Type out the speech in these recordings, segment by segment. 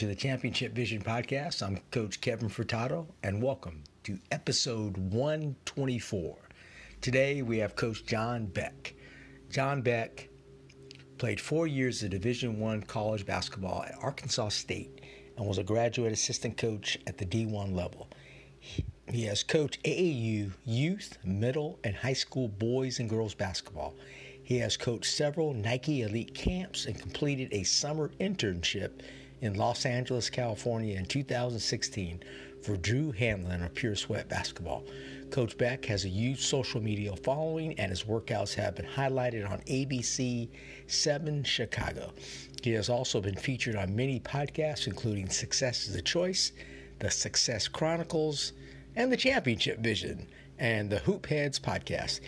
to the Championship Vision Podcast. I'm Coach Kevin Furtado, and welcome to episode 124. Today we have Coach Jon Beck. Jon Beck played four years of Division One college basketball at Arkansas State and was a graduate assistant coach at the D1 level. He- He has coached AAU youth, middle, and high school boys and girls basketball. He has coached several Nike Elite camps and completed a summer internship in Los Angeles, California in 2016 for Drew Hanlen of Pure Sweat Basketball. Coach Beck has a huge social media following and his workouts have been highlighted on ABC 7 Chicago. He has also been featured on many podcasts, including Success is a Choice, The Success Chronicles, and The Championship Vision, and the Hoop Heads podcast.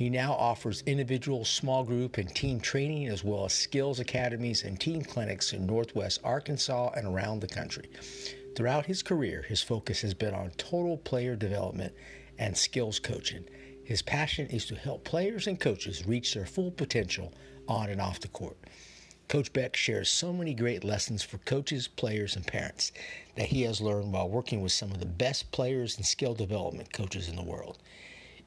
He now offers individual, small group, and team training, as well as skills academies and team clinics in Northwest Arkansas and around the country. Throughout his career, his focus has been on total player development and skills coaching. His passion is to help players and coaches reach their full potential on and off the court. Coach Beck shares so many great lessons for coaches, players, and parents that he has learned while working with some of the best players and skill development coaches in the world.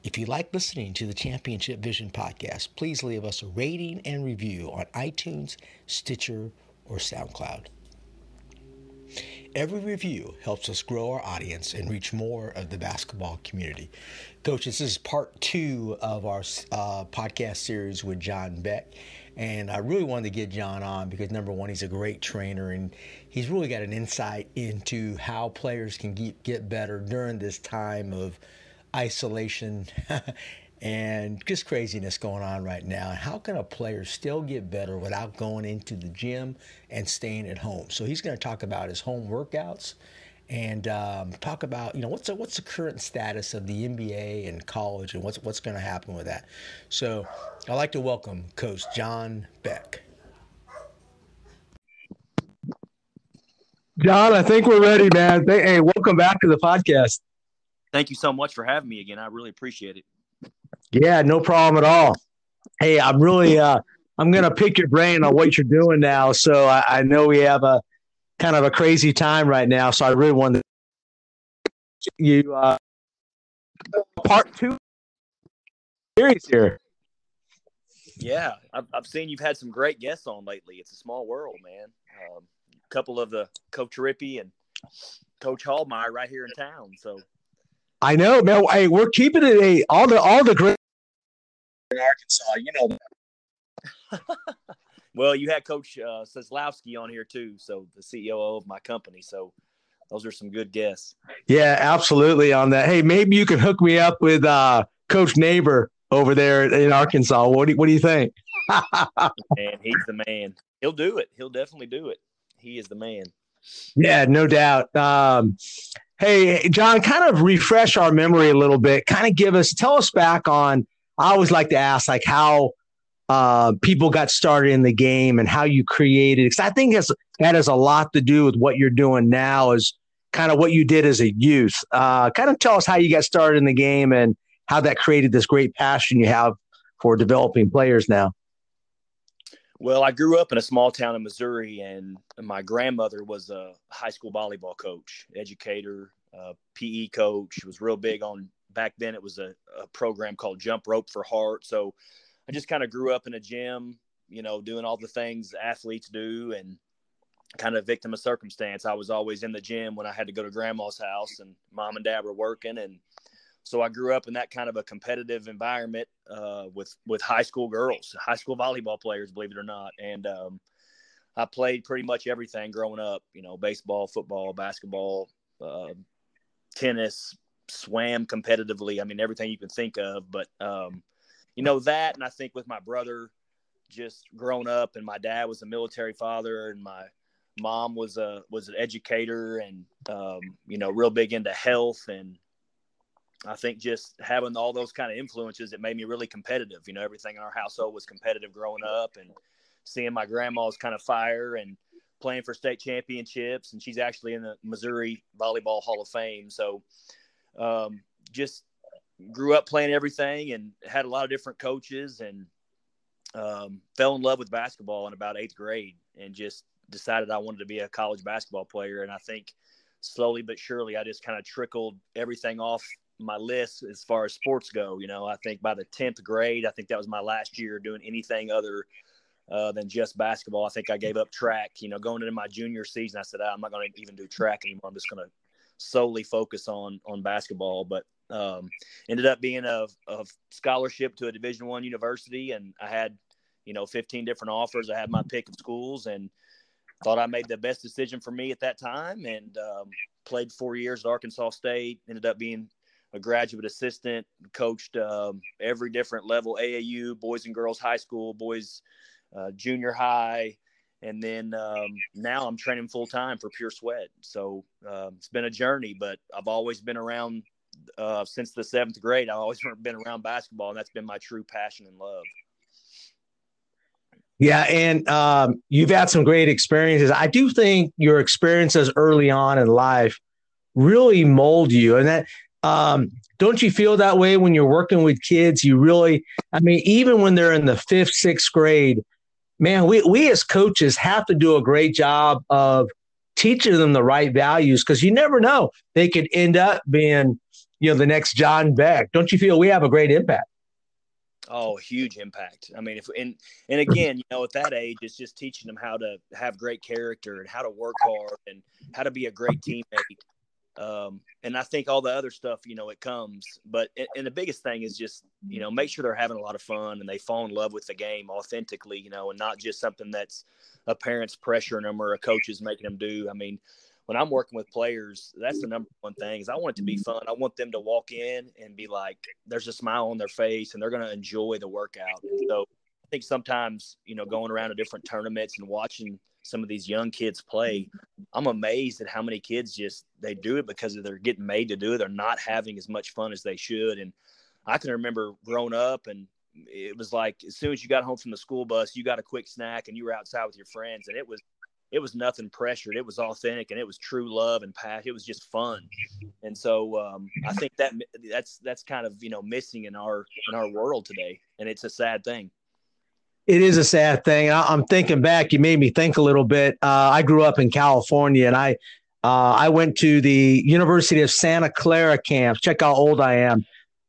If you like listening to the Championship Vision podcast, please leave us a rating and review on iTunes, Stitcher, or SoundCloud. Every review helps us grow our audience and reach more of the basketball community. Coaches, this is part two of our uh, podcast series with Jon Beck. And I really wanted to get Jon on because, number one, he's a great trainer and he's really got an insight into how players can get, get better during this time of isolation and just craziness going on right now. How can a player still get better without going into the gym and staying at home? So he's going to talk about his home workouts and um, talk about you know what's the, what's the current status of the NBA and college and what's what's going to happen with that. So I'd like to welcome Coach Jon Beck. Jon, I think we're ready, man. Hey, welcome back to the podcast. Thank you so much for having me again. I really appreciate it. Yeah, no problem at all. Hey, I'm really uh I'm gonna pick your brain on what you're doing now. So I, I know we have a kind of a crazy time right now. So I really wanted to you uh part two series here. Yeah, I've, I've seen you've had some great guests on lately. It's a small world, man. Um, a couple of the Coach Rippey and Coach Hallmeyer right here in town. So I know, man. Hey, we're keeping it a all the all the great in Arkansas, you know. Well, you had Coach uh, Seslowski on here too, so the CEO of my company. So those are some good guests. Yeah, absolutely on that. Hey, maybe you can hook me up with uh Coach Neighbor over there in Arkansas. What do you, what do you think? And he's the man. He'll do it. He'll definitely do it. He is the man. Yeah, no doubt. Um, hey, Jon, kind of refresh our memory a little bit. Kind of give us, tell us back on. I always like to ask, like how uh, people got started in the game and how you created. Because I think has, that has a lot to do with what you're doing now. Is kind of what you did as a youth. Uh, kind of tell us how you got started in the game and how that created this great passion you have for developing players now. Well, I grew up in a small town in Missouri, and my grandmother was a high school volleyball coach, educator, uh, PE coach. Was real big on back then. It was a, a program called Jump Rope for Heart. So I just kind of grew up in a gym, you know, doing all the things athletes do, and kind of victim of circumstance. I was always in the gym when I had to go to grandma's house, and mom and dad were working, and so I grew up in that kind of a competitive environment uh, with with high school girls, high school volleyball players, believe it or not. And um, I played pretty much everything growing up. You know, baseball, football, basketball, uh, tennis, swam competitively. I mean, everything you can think of. But um, you know that, and I think with my brother, just grown up, and my dad was a military father, and my mom was a was an educator, and um, you know, real big into health, and I think just having all those kind of influences, it made me really competitive. You know, everything in our household was competitive growing up, and seeing my grandma's kind of fire and playing for state championships, and she's actually in the Missouri Volleyball Hall of Fame. So, um, just grew up playing everything and had a lot of different coaches and um, fell in love with basketball in about eighth grade and just decided I wanted to be a college basketball player. And I think slowly but surely, I just kind of trickled everything off my list as far as sports go. You know, I think by the 10th grade, I think that was my last year doing anything other uh, than just basketball. I think I gave up track. You know, going into my junior season, I said ah, I'm not going to even do track anymore. I'm just going to solely focus on on basketball. But um, ended up being a, a scholarship to a Division One university, and I had you know 15 different offers. I had my pick of schools, and thought I made the best decision for me at that time. And um, played four years at Arkansas State. Ended up being a graduate assistant, coached um, every different level AAU, boys and girls high school, boys uh, junior high, and then um, now I'm training full time for Pure Sweat. So uh, it's been a journey, but I've always been around uh, since the seventh grade. I've always been around basketball, and that's been my true passion and love. Yeah, and um, you've had some great experiences. I do think your experiences early on in life really mold you, and that um, don't you feel that way when you're working with kids? You really, I mean, even when they're in the fifth, sixth grade, man, we, we as coaches have to do a great job of teaching them the right values because you never know. They could end up being, you know, the next Jon Beck. Don't you feel we have a great impact? Oh, huge impact. I mean, if and and again, you know, at that age, it's just teaching them how to have great character and how to work hard and how to be a great teammate um, and I think all the other stuff, you know, it comes. But and the biggest thing is just you know make sure they're having a lot of fun and they fall in love with the game authentically, you know, and not just something that's a parent's pressuring them or a coach is making them do. I mean, when I'm working with players, that's the number one thing is I want it to be fun. I want them to walk in and be like, there's a smile on their face and they're going to enjoy the workout. And so I think sometimes, you know, going around to different tournaments and watching – some of these young kids play, I'm amazed at how many kids just they do it because they're getting made to do it. They're not having as much fun as they should. And I can remember growing up and it was like as soon as you got home from the school bus, you got a quick snack and you were outside with your friends and it was it was nothing pressured. It was authentic and it was true love and passion. It was just fun. And so um, I think that that's that's kind of you know missing in our in our world today, and it's a sad thing it is a sad thing. I, am thinking back. You made me think a little bit. Uh, I grew up in California, and I uh, I went to the University of Santa Clara camps. Check how old I am.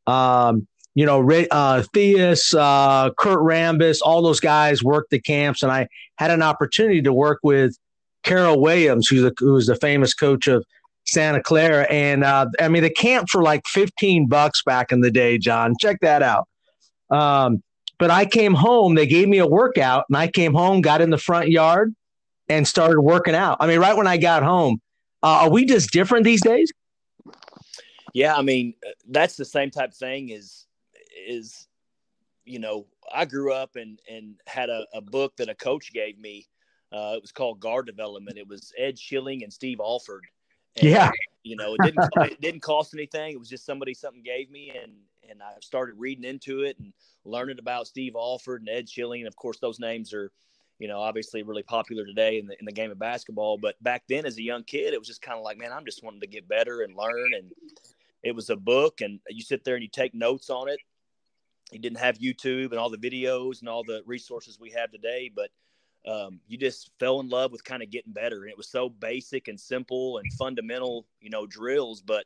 Um, you know, uh, Theus, uh, Kurt Rambis, all those guys worked the camps, and I had an opportunity to work with Carroll Williams, who's a, who's the famous coach of Santa Clara. And uh, I mean, the camps were like 15 bucks back in the day, Jon. Check that out. Um, but I came home, they gave me a workout, and I came home, got in the front yard, and started working out. I mean, right when I got home, uh, are we just different these days? Yeah, I mean, that's the same type of thing. Is is you know, I grew up and and had a, a book that a coach gave me. Uh, it was called Guard Development. It was Ed Schilling and Steve Alford. And, yeah, you know, it didn't it didn't cost anything. It was just somebody something gave me, and and I started reading into it and learning about Steve Alford and Ed Schilling. And of course, those names are, you know, obviously really popular today in the in the game of basketball. But back then, as a young kid, it was just kind of like, man, I'm just wanting to get better and learn. And it was a book, and you sit there and you take notes on it. You didn't have YouTube and all the videos and all the resources we have today, but um, you just fell in love with kind of getting better. And it was so basic and simple and fundamental, you know, drills, but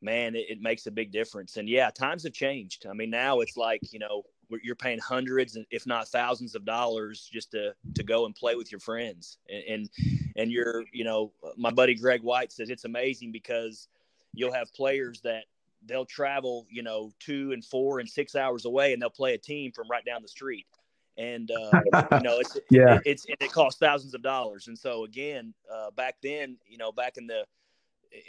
man, it, it, makes a big difference. And yeah, times have changed. I mean, now it's like, you know, you're paying hundreds, if not thousands of dollars just to, to go and play with your friends. And, and, and you're, you know, my buddy Greg White says it's amazing because you'll have players that they'll travel, you know, two and four and six hours away and they'll play a team from right down the street. And, uh, you know, it's, yeah, it, it's, it costs thousands of dollars. And so again, uh, back then, you know, back in the,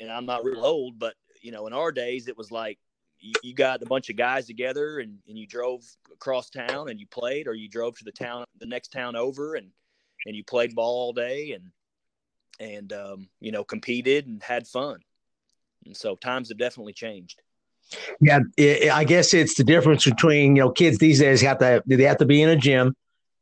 and I'm not real old, but you know, in our days, it was like you, you got a bunch of guys together and, and you drove across town and you played, or you drove to the town, the next town over, and and you played ball all day and and um, you know competed and had fun. And so times have definitely changed. Yeah, I guess it's the difference between you know kids these days have to they have to be in a gym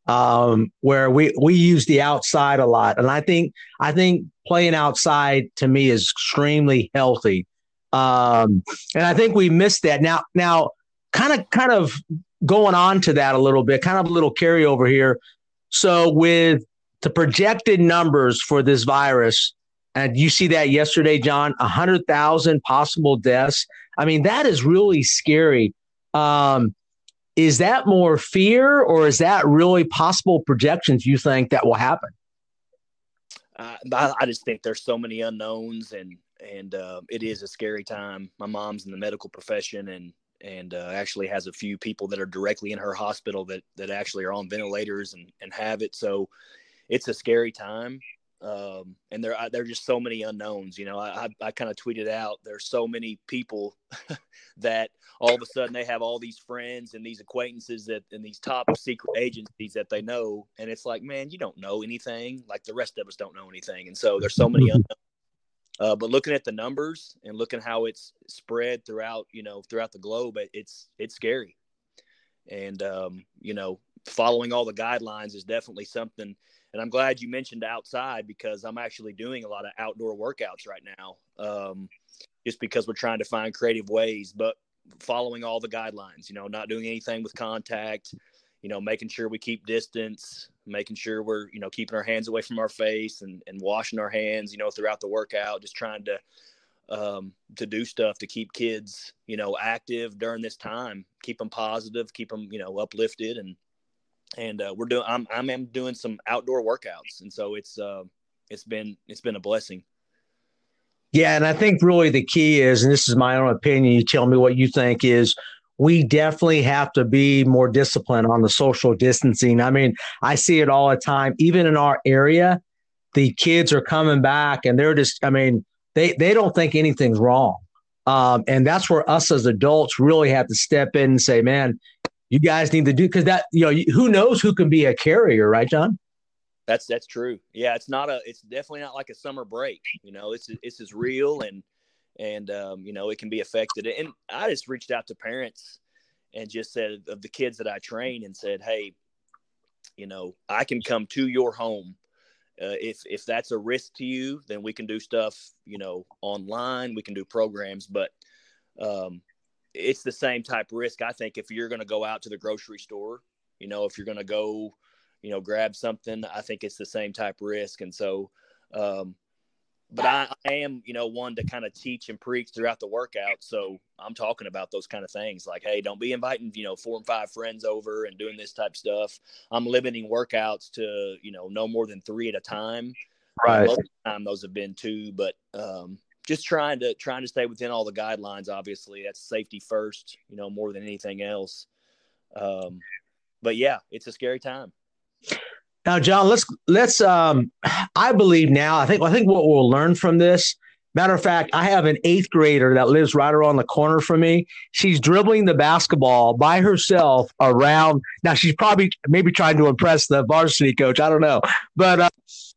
um, where we we use the outside a lot, and I think I think playing outside to me is extremely healthy, um, and I think we missed that now. Now, kind of kind of going on to that a little bit, kind of a little carryover here. So with the projected numbers for this virus, and you see that yesterday, Jon, hundred thousand possible deaths. I mean, that is really scary. Um, is that more fear or is that really possible projections you think that will happen? Uh, I, I, just think there's so many unknowns and and uh, it is a scary time. My mom's in the medical profession and and uh, actually has a few people that are directly in her hospital that that actually are on ventilators and and have it. So it's a scary time um, and there there are just so many unknowns. You know, I I, I kind of tweeted out there's so many people that all of a sudden they have all these friends and these acquaintances that and these top secret agencies that they know, and it's like, man, you don't know anything. Like the rest of us don't know anything, and so there's so many unknowns. Uh, but looking at the numbers and looking how it's spread throughout, you know, throughout the globe, it's it's scary. And um, you know, following all the guidelines is definitely something and I'm glad you mentioned outside because I'm actually doing a lot of outdoor workouts right now, um, just because we're trying to find creative ways, but following all the guidelines. You know, not doing anything with contact. You know, making sure we keep distance, making sure we're you know keeping our hands away from our face and and washing our hands. You know, throughout the workout, just trying to um, to do stuff to keep kids, you know, active during this time, keep them positive, keep them, you know, uplifted and and uh, we're doing I'm I'm doing some outdoor workouts, and so it's uh, it's been it's been a blessing. Yeah, and I think really the key is, and this is my own opinion. You tell me what you think is. We definitely have to be more disciplined on the social distancing. I mean, I see it all the time. Even in our area, the kids are coming back and they're just, I mean, they, they don't think anything's wrong. Um, and that's where us as adults really have to step in and say, man, you guys need to do because that you know who knows who can be a carrier, right, Jon? That's that's true. Yeah, it's not a. It's definitely not like a summer break. You know, it's it's as real and and um, you know it can be affected. And I just reached out to parents and just said of the kids that I train and said, hey, you know, I can come to your home. Uh, if if that's a risk to you, then we can do stuff, you know, online. We can do programs, but um, it's the same type risk. I think if you're going to go out to the grocery store, you know, if you're going to go, you know, grab something, I think it's the same type risk. And so, um, but I, I am, you know, one to kind of teach and preach throughout the workout. So I'm talking about those kind of things like, hey, don't be inviting, you know, four and five friends over and doing this type stuff. I'm limiting workouts to, you know, no more than three at a time. Right. Uh, most of the time those have been two, but um, just trying to trying to stay within all the guidelines. Obviously, that's safety first, you know, more than anything else. Um, but yeah, it's a scary time. Now, John, let's let's. Um, I believe now. I think I think what we'll learn from this. Matter of fact, I have an eighth grader that lives right around the corner from me. She's dribbling the basketball by herself around. Now she's probably maybe trying to impress the varsity coach. I don't know, but uh,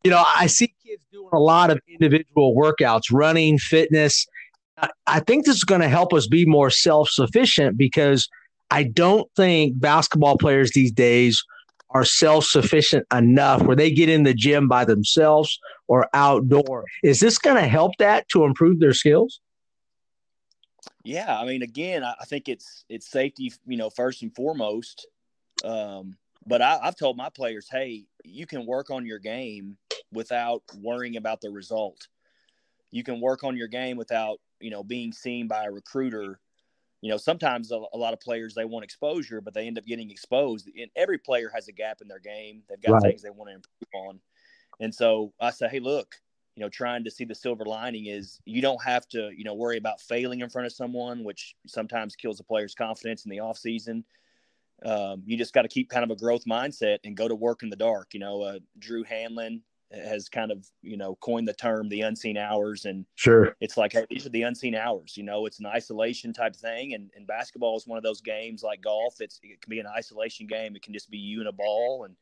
you know, I see kids doing a lot of individual workouts, running, fitness. I think this is going to help us be more self sufficient because I don't think basketball players these days are self sufficient enough where they get in the gym by themselves or outdoor. Is this going to help that to improve their skills? Yeah, I mean, again, I think it's it's safety, you know, first and foremost. Um, but I, I've told my players, hey, you can work on your game without worrying about the result. You can work on your game without, you know, being seen by a recruiter. You know, sometimes a, a lot of players they want exposure, but they end up getting exposed. And every player has a gap in their game. They've got right. things they want to improve on. And so I say, hey, look, you know, trying to see the silver lining is you don't have to, you know, worry about failing in front of someone, which sometimes kills a player's confidence in the off season. Um, you just got to keep kind of a growth mindset and go to work in the dark. You know, uh, Drew Hanlen, has kind of you know coined the term the unseen hours. And sure. it's like hey these are the unseen hours you know it's an isolation type thing. And, and basketball is one of those games like golf. It's it can be an isolation game. It can just be you and a ball and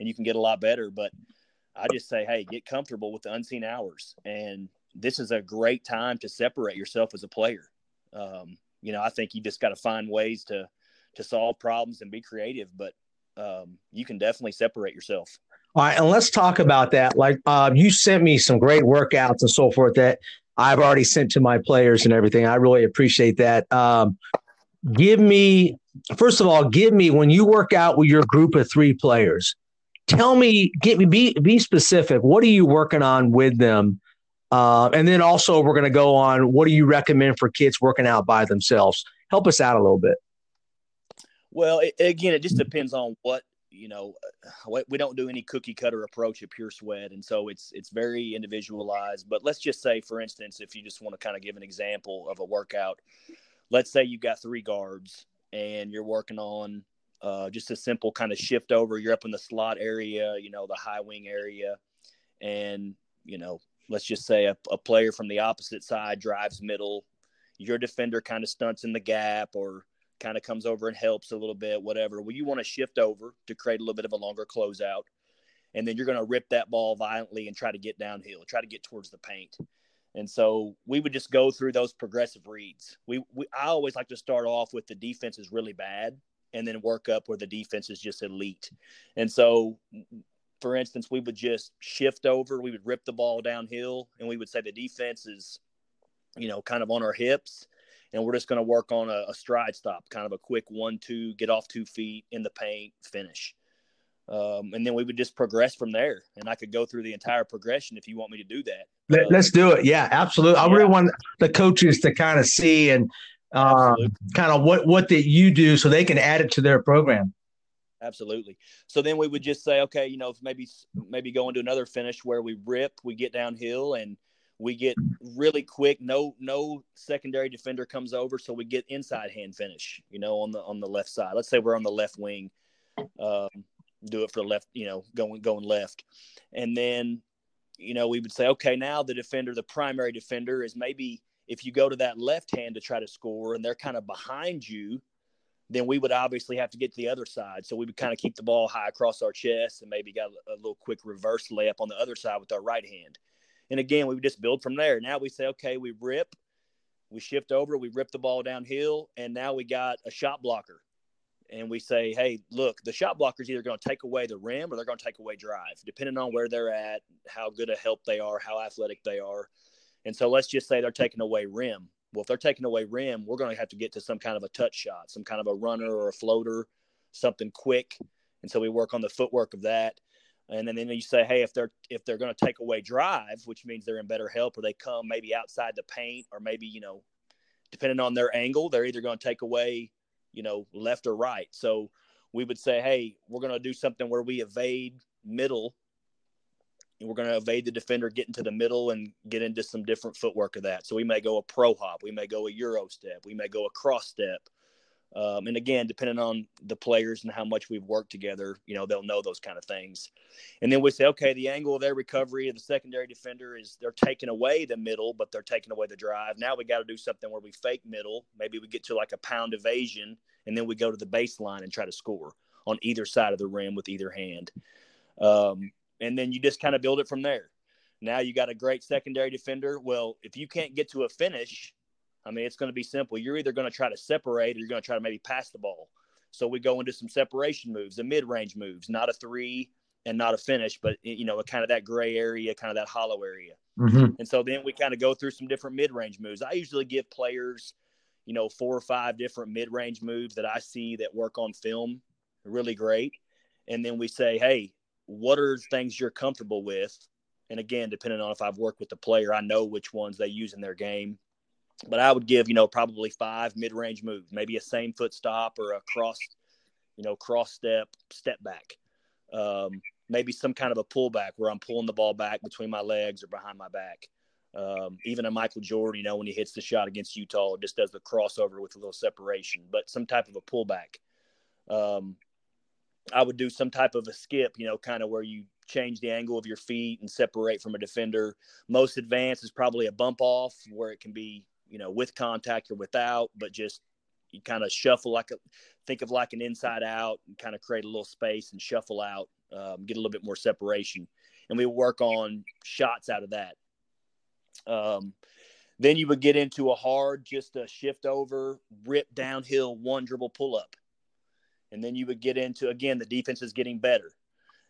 and you can get a lot better. But i just say hey get comfortable with the unseen hours. And this is a great time to separate yourself as a player. Um, you know i think you just got to find ways to to solve problems and be creative. But um, you can definitely separate yourself all right, and let's talk about that. Like, uh, you sent me some great workouts and so forth that I've already sent to my players and everything. I really appreciate that. Um, give me, first of all, give me when you work out with your group of three players. Tell me, get me, be be specific. What are you working on with them? Uh, and then also, we're going to go on. What do you recommend for kids working out by themselves? Help us out a little bit. Well, it, again, it just depends on what you know we don't do any cookie cutter approach at pure sweat. And so it's it's very individualized. But let's just say for instance if you just want to kind of give an example of a workout let's say you've got three guards and you're working on uh, just a simple kind of shift over. You're up in the slot area you know the high wing area. And you know let's just say a, a player from the opposite side drives middle. Your defender kind of stunts in the gap or kind of comes over and helps a little bit, whatever. Well, you want to shift over to create a little bit of a longer closeout. And then you're going to rip that ball violently and try to get downhill, try to get towards the paint. And so we would just go through those progressive reads. We, we I always like to start off with the defense is really bad and then work up where the defense is just elite. And so for instance, we would just shift over, we would rip the ball downhill and we would say the defense is you know, kind of on our hips and we're just going to work on a, a, stride stop, kind of a quick one, two, get off two feet in the paint, finish. Um, and then we would just progress from there. And I could go through the entire progression if you want me to do that. Let, us do it. Yeah, absolutely. I yeah. really want the coaches to kind of see and uh, kind of what what that you do so they can add it to their program. Absolutely. So then we would just say, okay, you know, maybe maybe go into another finish where we rip, we get downhill, and we get really quick no no secondary defender comes over so we get inside hand finish you know on the on the left side let's say we're on the left wing um, do it for the left you know going going left and then you know we would say okay now the defender the primary defender is maybe if you go to that left hand to try to score and they're kind of behind you then we would obviously have to get to the other side. So we would kind of keep the ball high across our chest and maybe got a, little quick reverse layup on the other side with our right hand. And again, we just build from there. Now we say, okay, we rip, we shift over, we rip the ball downhill, and now we got a shot blocker. And we say, hey, look, the shot blocker is either going to take away the rim or they're going to take away drive, depending on where they're at, how good a help they are, how athletic they are. And so let's just say they're taking away rim. Well, if they're taking away rim, we're going to have to get to some kind of a touch shot, some kind of a runner or a floater, something quick. And so we work on the footwork of that and then, then you say, hey, if they're if they're going to take away drive, which means they're in better help, or they come maybe outside the paint, or maybe you know, depending on their angle, they're either going to take away, you know, left or right. So we would say, hey, we're going to do something where we evade middle, and we're going to evade the defender, get into the middle, and get into some different footwork of that. So we may go a pro hop, we may go a euro step, we may go a cross step um, and again, depending on the players and how much we've worked together, you know, they'll know those kind of things. And then we say, okay, the angle of their recovery of the secondary defender is they're taking away the middle, but they're taking away the drive. Now we got to do something where we fake middle. Maybe we get to like a pound evasion, and then we go to the baseline and try to score on either side of the rim with either hand. Um, and then you just kind of build it from there. Now you got a great secondary defender. Well, if you can't get to a finish, I mean, it's going to be simple. You're either going to try to separate or you're going to try to maybe pass the ball. So we go into some separation moves, the mid-range moves, not a three and not a finish, but you know, kind of that gray area, kind of that hollow area. Mm-hmm. And so then we kind of go through some different mid-range moves. I usually give players, you know, four or five different mid-range moves that I see that work on film really great. And then we say, hey, what are things you're comfortable with? And again, depending on if I've worked with the player, I know which ones they use in their game but I would give, you know, probably five mid range moves, maybe a same foot stop or a cross, you know, cross step, step back. Um, maybe some kind of a pullback where I'm pulling the ball back between my legs or behind my back. Um, even a Michael Jordan, you know, when he hits the shot against Utah, just does the crossover with a little separation, but some type of a pullback. Um, I would do some type of a skip, you know, kind of where you change the angle of your feet and separate from a defender. Most advanced is probably a bump off where it can be, you know, with contact or without, but just you kind of shuffle like a think of like an inside out and kind of create a little space and shuffle out, um, get a little bit more separation. And we work on shots out of that. Um, then you would get into a hard, just a shift over, rip downhill, one dribble pull up. And then you would get into, again, the defense is getting better.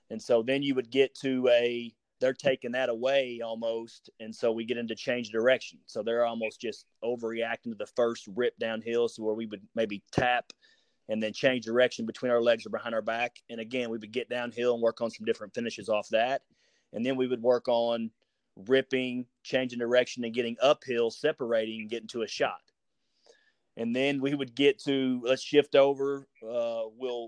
And so then you would get to a, they're taking that away almost. And so we get into change direction. So they're almost just overreacting to the first rip downhill. So where we would maybe tap and then change direction between our legs or behind our back. And again, we would get downhill and work on some different finishes off that. And then we would work on ripping, changing direction, and getting uphill, separating, and getting to a shot. And then we would get to let's shift over. Uh, we'll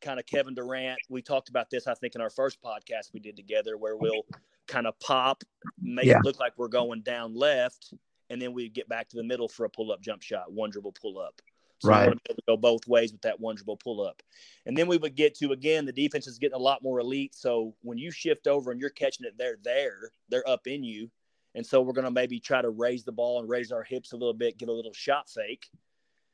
kind of Kevin Durant. We talked about this, I think, in our first podcast we did together, where we'll kind of pop, make yeah. it look like we're going down left, and then we get back to the middle for a pull up jump shot, one dribble pull up. So right. to go both ways with that one dribble pull up. And then we would get to again, the defense is getting a lot more elite. So when you shift over and you're catching it, they're there, they're up in you. And so we're going to maybe try to raise the ball and raise our hips a little bit, get a little shot fake.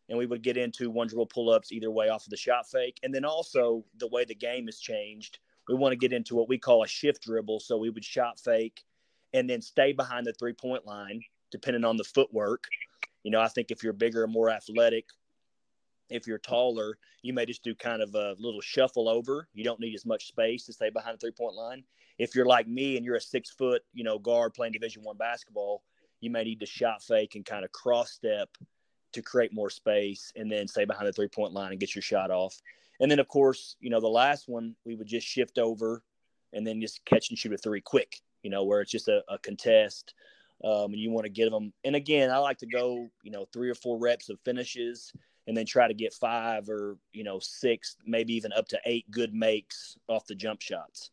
And we would get into one dribble pull ups either way off of the shot fake. And then also the way the game has changed, we want to get into what we call a shift dribble. So we would shot fake and then stay behind the three point line, depending on the footwork. You know, I think if you're bigger and more athletic, if you're taller, you may just do kind of a little shuffle over. You don't need as much space to stay behind the three point line. If you're like me and you're a six foot, you know, guard playing Division One basketball, you may need to shot fake and kind of cross step to create more space, and then stay behind the three point line and get your shot off. And then, of course, you know, the last one we would just shift over and then just catch and shoot a three quick. You know, where it's just a, a contest. Um, and you want to get them. And again, I like to go, you know, three or four reps of finishes and then try to get five or you know six maybe even up to eight good makes off the jump shots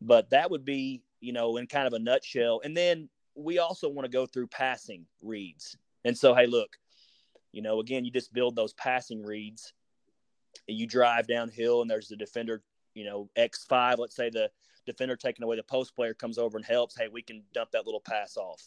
but that would be you know in kind of a nutshell and then we also want to go through passing reads and so hey look you know again you just build those passing reads and you drive downhill and there's the defender you know x5 let's say the defender taking away the post player comes over and helps hey we can dump that little pass off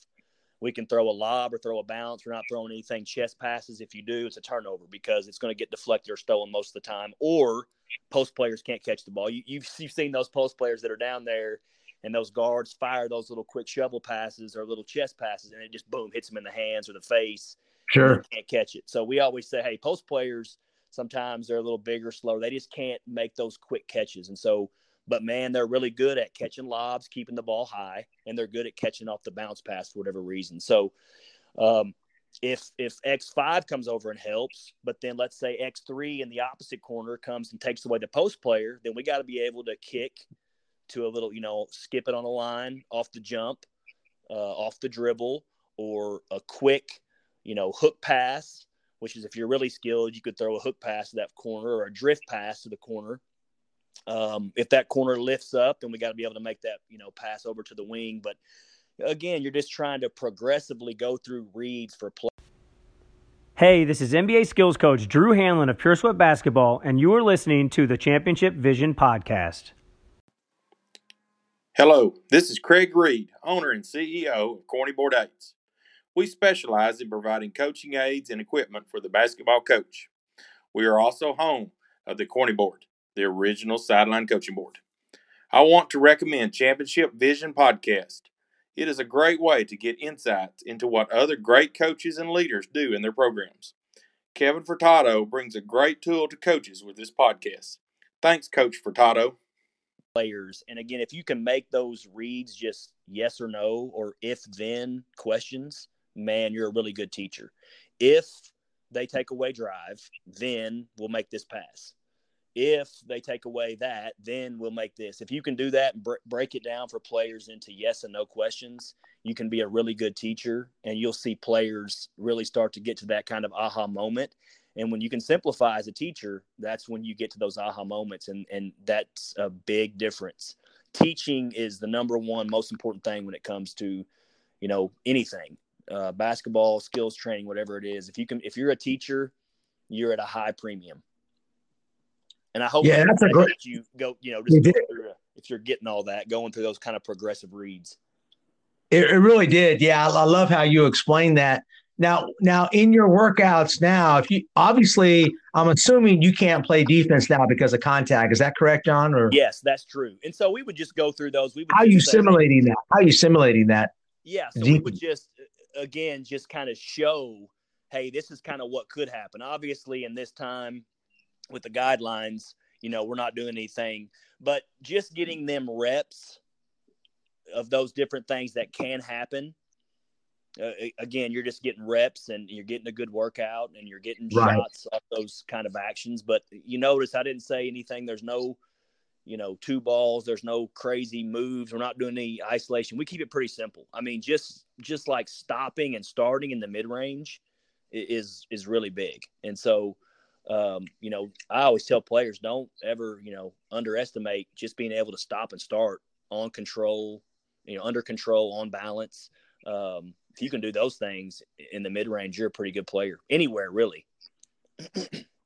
we can throw a lob or throw a bounce. We're not throwing anything chest passes. If you do, it's a turnover because it's going to get deflected or stolen most of the time. Or post players can't catch the ball. You, you've, you've seen those post players that are down there and those guards fire those little quick shovel passes or little chest passes and it just boom hits them in the hands or the face. Sure. Can't catch it. So we always say, hey, post players sometimes they're a little bigger, slower. They just can't make those quick catches. And so but man, they're really good at catching lobs, keeping the ball high, and they're good at catching off the bounce pass for whatever reason. So, um, if if X five comes over and helps, but then let's say X three in the opposite corner comes and takes away the post player, then we got to be able to kick to a little, you know, skip it on the line, off the jump, uh, off the dribble, or a quick, you know, hook pass. Which is if you're really skilled, you could throw a hook pass to that corner or a drift pass to the corner um, if that corner lifts up, then we got to be able to make that you know pass over to the wing. But again, you're just trying to progressively go through reads for play. Hey, this is NBA skills coach Drew Hanlen of Pure Sweat Basketball, and you are listening to the Championship Vision podcast. Hello, this is Craig Reed, owner and CEO of Korney Board Aids. We specialize in providing coaching aids and equipment for the basketball coach. We are also home of the Korney Board the original sideline coaching board. I want to recommend Championship Vision Podcast. It is a great way to get insights into what other great coaches and leaders do in their programs. Kevin Furtado brings a great tool to coaches with this podcast. Thanks, Coach Furtado. Players, and again, if you can make those reads just yes or no or if then questions, man, you're a really good teacher. If they take away drive, then we'll make this pass if they take away that, then we'll make this. If you can do that and br- break it down for players into yes and no questions, you can be a really good teacher and you'll see players really start to get to that kind of aha moment. And when you can simplify as a teacher, that's when you get to those aha moments. And, and that's a big difference. Teaching is the number one most important thing when it comes to, you know, anything, uh, basketball, skills training, whatever it is. If you can, if you're a teacher, you're at a high premium and I hope yeah, that's a great. You go, you know, just through if you're getting all that going through those kind of progressive reads. It, it really did. Yeah, I, I love how you explained that. Now, now in your workouts now, if you obviously, I'm assuming you can't play defense now because of contact. Is that correct, Jon? Or yes, that's true. And so we would just go through those. We would how are you simulating that? How are you simulating that? Yeah, so we would just again just kind of show, hey, this is kind of what could happen. Obviously, in this time with the guidelines, you know, we're not doing anything, but just getting them reps of those different things that can happen uh, again, you're just getting reps and you're getting a good workout and you're getting right. shots off those kind of actions. But you notice I didn't say anything. There's no, you know, two balls. There's no crazy moves. We're not doing any isolation. We keep it pretty simple. I mean, just just like stopping and starting in the mid range is is really big. And so, um, you know, I always tell players don't ever, you know, underestimate just being able to stop and start on control, you know, under control, on balance. Um, if you can do those things in the mid range, you're a pretty good player anywhere, really.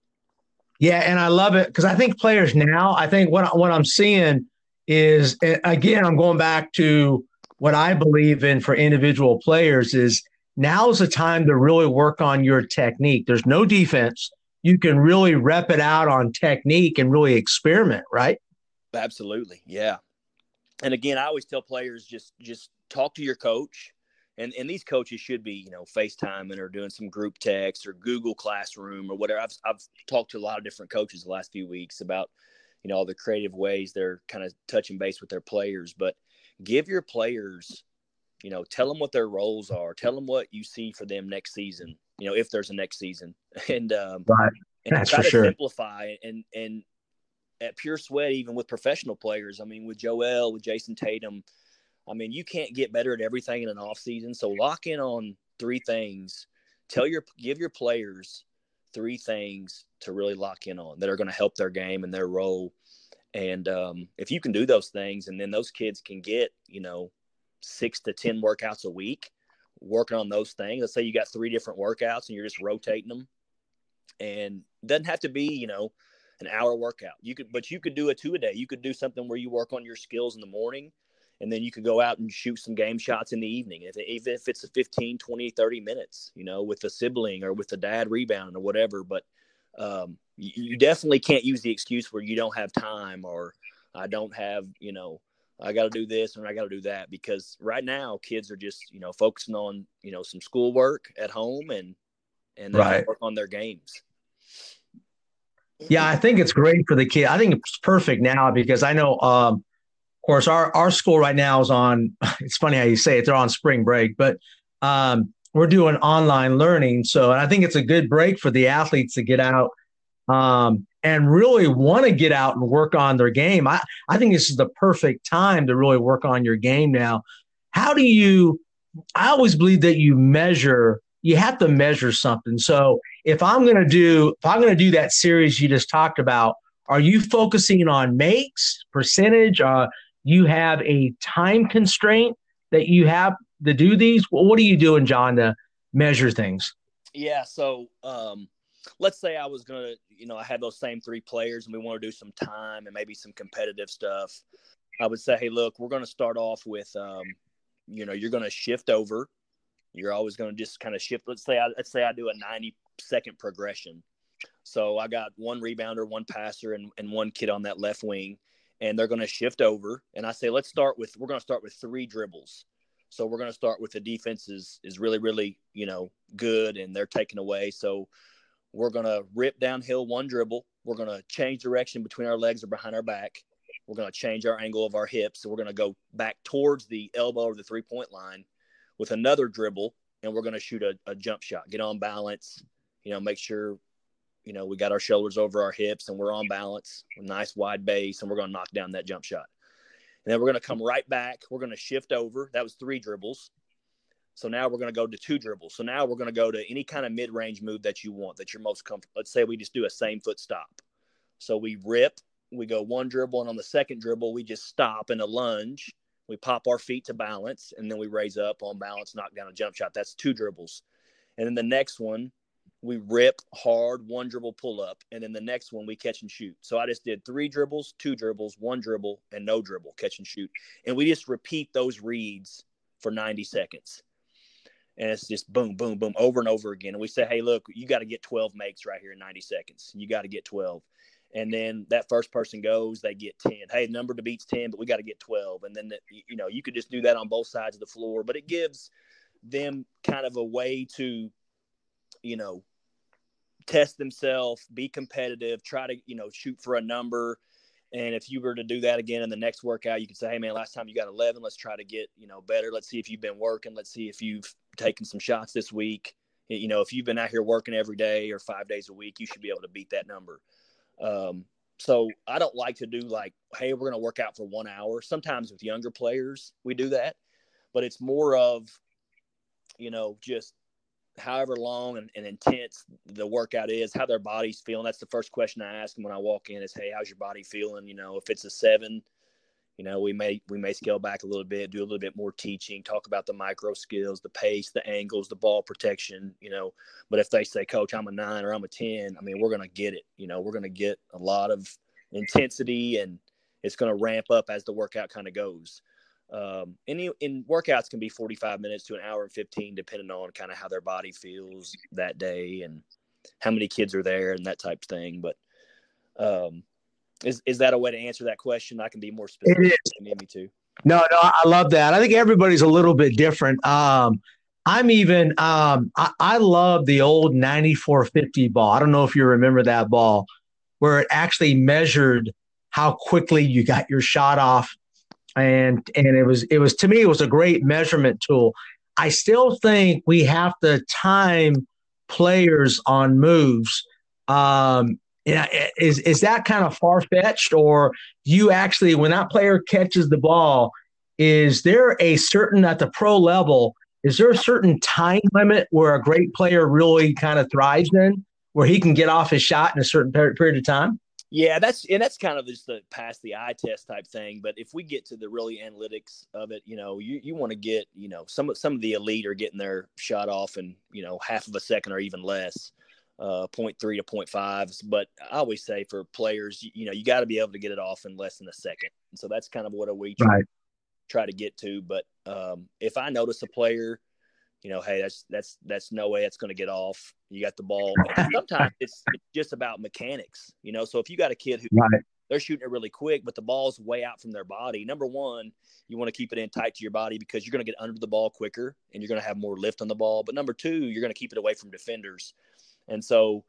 yeah, and I love it because I think players now, I think what what I'm seeing is again, I'm going back to what I believe in for individual players is now is the time to really work on your technique. There's no defense. You can really rep it out on technique and really experiment, right? Absolutely. Yeah. And again, I always tell players just just talk to your coach and and these coaches should be you know FaceTiming or doing some group text or Google Classroom or whatever. I've I've talked to a lot of different coaches the last few weeks about you know all the creative ways they're kind of touching base with their players, but give your players you know tell them what their roles are, tell them what you see for them next season. You know if there's a next season, and um, right. and That's try for to sure. simplify and and at pure sweat even with professional players. I mean with Joel with Jayson Tatum I mean, you can't get better at everything in an off season. So lock in on three things. Tell your give your players three things to really lock in on that are going to help their game and their role. And um, if you can do those things, and then those kids can get you know six to ten workouts a week working on those things. Let's say you got three different workouts and you're just rotating them, and doesn't have to be you know an hour workout. You could, but you could do a two a day. You could do something where you work on your skills in the morning and then you could go out and shoot some game shots in the evening. If, even if it's a 15 20 30 minutes you know with a sibling or with a dad rebounding or whatever but um, you, you, definitely can't use the excuse where you don't have time or i don't have you know i got to do this and i got to do that because right now kids are just you know focusing on you know some schoolwork at home and and right. work on their games. Yeah i think it's great for the kid. I think it's perfect now because i know um, of course, our our school right now is on. It's funny how you say it; they're on spring break, but um, we're doing online learning. So, and I think it's a good break for the athletes to get out um, and really want to get out and work on their game. I I think this is the perfect time to really work on your game now. How do you? I always believe that you measure. You have to measure something. So, if I'm going to do, if I'm going to do that series you just talked about, are you focusing on makes percentage uh, you have a time constraint that you have to do these? Well, what are you doing, Jon, to measure things? Yeah. So, um, let's say I was going to, you know, I had those same three players and we want to do some time and maybe some competitive stuff. I would say, hey, look, we're going to start off with, um, you know, you're going to shift over. You're always going to just kind of shift. Let's say I, let's say I do a 90 second progression. So I got one rebounder, one passer, and, and one kid on that left wing and they're going to shift over. And I say, let's start with, we're going to start with three dribbles. So we're going to start with the defense is, is really, really, you know, good and they're taken away. So we're going to rip downhill one dribble. We're going to change direction between our legs or behind our back. We're going to change our angle of our hips. So we're going to go back towards the elbow or the three point line with another dribble. And we're going to shoot a, a jump shot, get on balance, you know, make sure you know, we got our shoulders over our hips and we're on balance, nice wide base, and we're going to knock down that jump shot. And then we're going to come right back. We're going to shift over. That was three dribbles. So now we're going to go to two dribbles. So now we're going to go to any kind of mid range move that you want, that you're most comfortable. Let's say we just do a same foot stop. So we rip, we go one dribble, and on the second dribble, we just stop in a lunge. We pop our feet to balance, and then we raise up on balance, knock down a jump shot. That's two dribbles. And then the next one, we rip hard, one dribble pull up, and then the next one we catch and shoot. So I just did three dribbles, two dribbles, one dribble, and no dribble, catch and shoot. And we just repeat those reads for 90 seconds. And it's just boom, boom, boom, over and over again. And we say, hey, look, you got to get 12 makes right here in 90 seconds. You got to get 12. And then that first person goes, they get 10. Hey, number to beats 10, but we got to get 12. And then, the, you know, you could just do that on both sides of the floor, but it gives them kind of a way to, you know, test themselves, be competitive, try to, you know, shoot for a number. And if you were to do that again in the next workout, you could say, Hey man, last time you got 11, let's try to get, you know, better. Let's see if you've been working. Let's see if you've taken some shots this week. You know, if you've been out here working every day or five days a week, you should be able to beat that number. Um, so I don't like to do like, Hey, we're going to work out for one hour. Sometimes with younger players, we do that, but it's more of, you know, just however long and, and, intense the workout is, how their body's feeling. That's the first question I ask them when I walk in is, Hey, how's your body feeling? You know, if it's a seven, you know, we may, we may scale back a little bit, do a little bit more teaching, talk about the micro skills, the pace, the angles, the ball protection, you know, but if they say, coach, I'm a nine or I'm a 10, I mean, we're to get it, you know, we're to get a lot of intensity and it's to ramp up as the workout kind of goes. Um, any in workouts can be 45 minutes to an hour and 15, depending on kind of how their body feels that day and how many kids are there and that type of thing. But um, is is that a way to answer that question? I can be more specific. It is. If you need me to. No, no, I love that. I think everybody's a little bit different. Um, I'm even. Um, I, I love the old 94Fifty ball. I don't know if you remember that ball, where it actually measured how quickly you got your shot off and and it was it was to me it was a great measurement tool. I still think we have to time players on moves. Um, yeah, is is that kind of far fetched, or you actually when that player catches the ball, is there a certain at the pro level? Is there a certain time limit where a great player really kind of thrives in, where he can get off his shot in a certain period of time? Yeah, that's and that's kind of just the pass the eye test type thing. But if we get to the really analytics of it, you know, you, you want to get, you know, some some of the elite are getting their shot off in, you know, half of a second or even less, uh, 0.3 to 0.5s. But I always say for players, you, you know, you got to be able to get it off in less than a second. And so that's kind of what we try, right. try to get to. But um, if I notice a player – you know, hey, that's that's that's no way it's going to get off. You got the ball. sometimes it's, it's, just about mechanics, you know. So if you got a kid who right. they're shooting it really quick, but the ball's way out from their body. Number one, you want to keep it in tight to your body because you're going to get under the ball quicker and you're going to have more lift on the ball. But number two, you're going to keep it away from defenders. And so,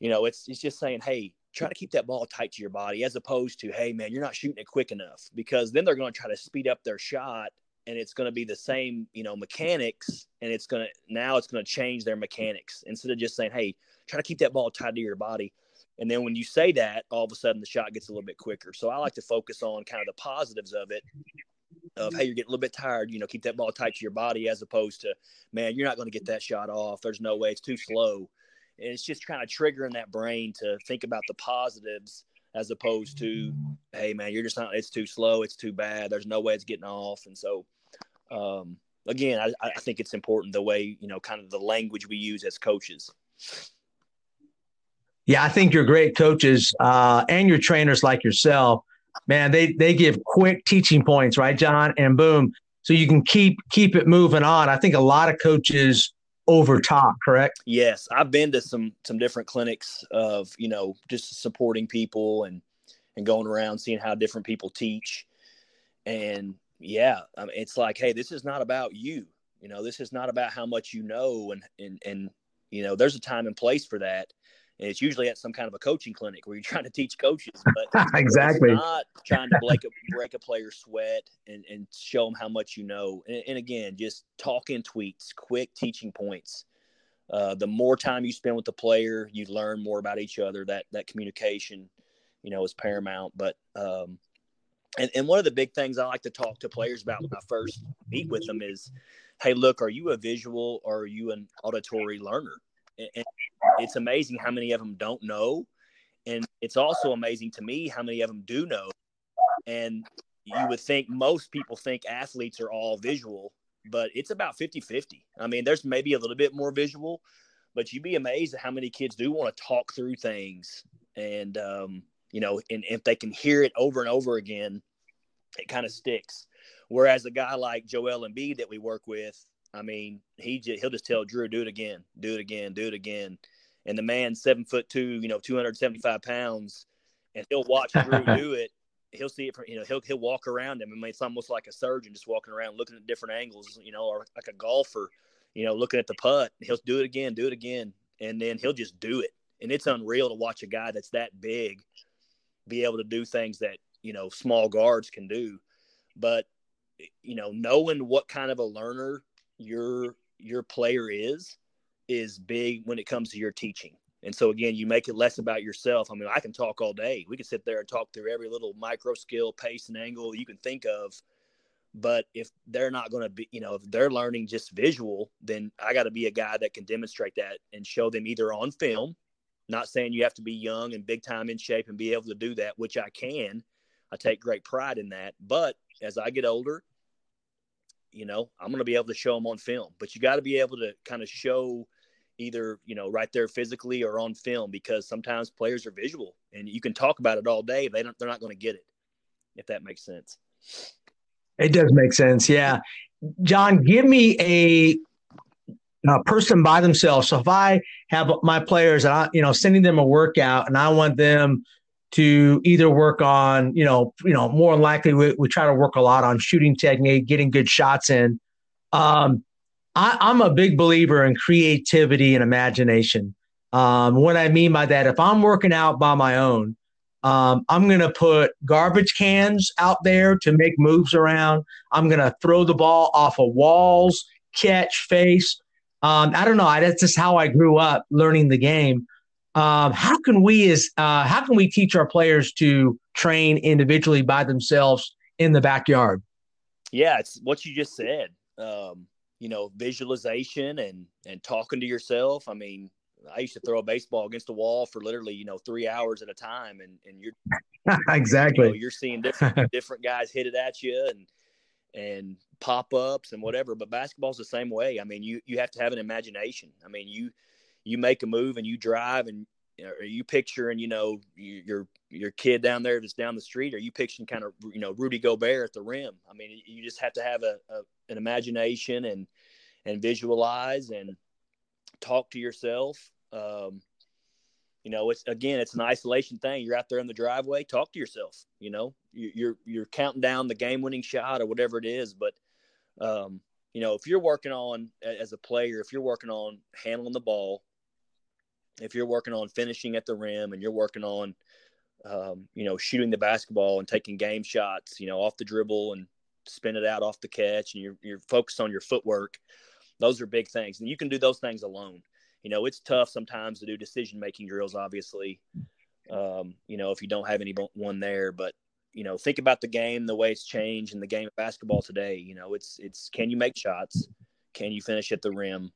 you know, it's it's just saying, hey, try to keep that ball tight to your body as opposed to, hey, man, you're not shooting it quick enough because then they're going to try to speed up their shot and it's going to be the same, you know, mechanics, and it's going to now it's going to change their mechanics instead of just saying, "Hey, try to keep that ball tied to your body." And then when you say that, all of a sudden the shot gets a little bit quicker. So I like to focus on kind of the positives of it. Of hey, you're getting a little bit tired, you know, keep that ball tight to your body, as opposed to, man, you're not going to get that shot off. There's no way, it's too slow. And it's just kind of triggering that brain to think about the positives as opposed to, hey man, you're just not. It's too slow. It's too bad. There's no way it's getting off. And so, um, again, I, I think it's important the way you know, kind of the language we use as coaches. Yeah, I think you're great coaches uh, and your trainers like yourself. Man, they they give quick teaching points, right, Jon? And boom, so you can keep keep it moving on. I think a lot of coaches over top, correct? Yes, I've been to some some different clinics of you know just supporting people and and going around seeing how different people teach, and yeah, I mean, it's like, hey, this is not about you. You know, this is not about how much you know, and and and you know, there's a time and place for that. And it's usually at some kind of a coaching clinic where you're trying to teach coaches, but exactly not trying to break a break a player's sweat and and show them how much you know. And, and again, just talking tweets, quick teaching points. Uh, the more time you spend with the player, you learn more about each other. That that communication, you know, is paramount. But um, and, and one of the big things I like to talk to players about when I first meet with them is, hey, look, are you a visual or are you an auditory learner? And it's amazing how many of them don't know. And it's also amazing to me how many of them do know. And you would think most people think athletes are all visual, but it's about 50 50. I mean, there's maybe a little bit more visual, but you'd be amazed at how many kids do want to talk through things and um, you know and if they can hear it over and over again it kind of sticks whereas a guy like joel Embiid that we work with i mean he just, he'll just tell drew do it again do it again do it again and the man seven foot two you know 275 pounds and he'll watch drew do it he'll see it from you know he'll he'll walk around him. I mean, it's almost like a surgeon just walking around looking at different angles, you know, or like a golfer, you know, looking at the putt. He'll do it again, do it again, and then he'll just do it. And it's unreal to watch a guy that's that big be able to do things that you know small guards can do. But you know, knowing what kind of a learner your your player is is big when it comes to your teaching. And so again, you make it less about yourself. I mean, I can talk all day. We can sit there and talk through every little micro skill, pace, and angle you can think of. But if they're not going to be, you know, if they're learning just visual, then I got to be a guy that can demonstrate that and show them either on film. Not saying you have to be young and big time in shape and be able to do that, which I can. I take great pride in that. But as I get older, you know, I'm going to be able to show them on film. But you got to be able to kind of show either you know right there physically or on film because sometimes players are visual and you can talk about it all day they don't they're not going to get it if that makes sense it does make sense yeah Jon give me a, a person by themselves so if i have my players and i you know sending them a workout and i want them to either work on you know you know more likely we, we try to work a lot on shooting technique getting good shots in um I, am a big believer in creativity and imagination. Um, what I mean by that, if I'm working out by my own, um, I'm going to put garbage cans out there to make moves around. I'm going to throw the ball off of walls, catch, face. Um, I don't know. That's just how I grew up learning the game. Um, how can we as uh, how can we teach our players to train individually by themselves in the backyard? Yeah, it's what you just said. Um, you know, visualization and and talking to yourself. I mean, I used to throw a baseball against the wall for literally, you know, three hours at a time, and and you're exactly you know, you're seeing different different guys hit it at you and and pop ups and whatever. But basketball's the same way. I mean, you you have to have an imagination. I mean, you you make a move and you drive and are you picturing, you know, your your kid down there that's down the street? Are you picturing kind of, you know, Rudy Gobert at the rim? I mean, you just have to have a, a an imagination and and visualize and talk to yourself. Um, you know, it's again, it's an isolation thing. You're out there in the driveway, talk to yourself. You know, you're you're counting down the game-winning shot or whatever it is. But um, you know, if you're working on as a player, if you're working on handling the ball, if you're working on finishing at the rim, and you're working on um, you know, shooting the basketball and taking game shots, you know, off the dribble and spin it out off the catch and you're, you're focused on your footwork. Those are big things. And you can do those things alone. You know, it's tough sometimes to do decision making drills, obviously, um, you know, if you don't have anyone there. But, you know, think about the game, the way it's changed in the game of basketball today. You know, it's, it's can you make shots? Can you finish at the rim?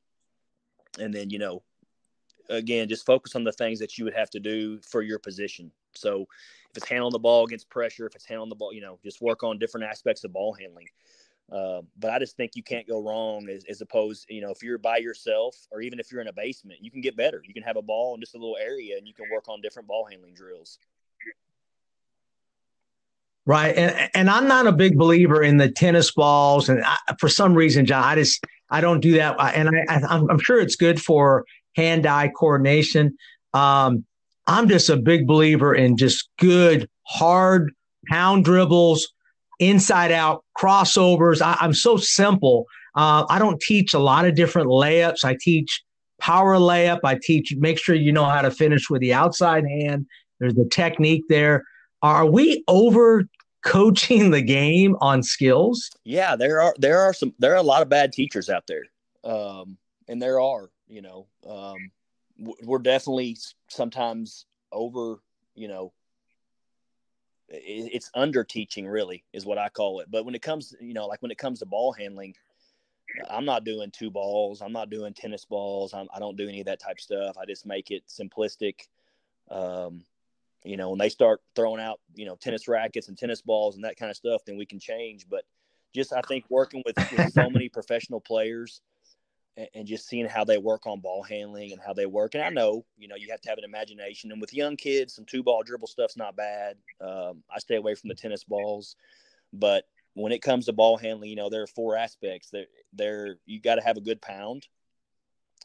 And then, you know, again, just focus on the things that you would have to do for your position. So if it's handling the ball against pressure, if it's handling the ball, you know, just work on different aspects of ball handling. Uh, but I just think you can't go wrong as, as opposed, you know, if you're by yourself or even if you're in a basement, you can get better. You can have a ball in just a little area and you can work on different ball handling drills. Right. And, and I'm not a big believer in the tennis balls. And I, for some reason, Jon, I just, I don't do that. And I, I, am sure it's good for hand eye coordination. Um, I'm just a big believer in just good, hard pound dribbles, inside out crossovers. I, am so simple. Uh, I don't teach a lot of different layups. I teach power layup. I teach make sure you know how to finish with the outside hand. There's the technique there. Are we over coaching the game on skills? Yeah, there are there are some there are a lot of bad teachers out there, um, and there are you know um, we're definitely sometimes over, you know, it's under teaching really is what I call it. But when it comes, you know, like when it comes to ball handling, I'm not doing two balls. I'm not doing tennis balls. I'm, I do not do any of that type of stuff. I just make it simplistic. Um, you know, when they start throwing out, you know, tennis rackets and tennis balls and that kind of stuff, then we can change. But just I think working with, with so many professional players, and, just seeing how they work on ball handling and how they work. And I know, you know, you have to have an imagination. And with young kids, some two ball dribble stuff's not bad. Um, I stay away from the tennis balls, but when it comes to ball handling, you know, there are four aspects. There, there, you got to have a good pound.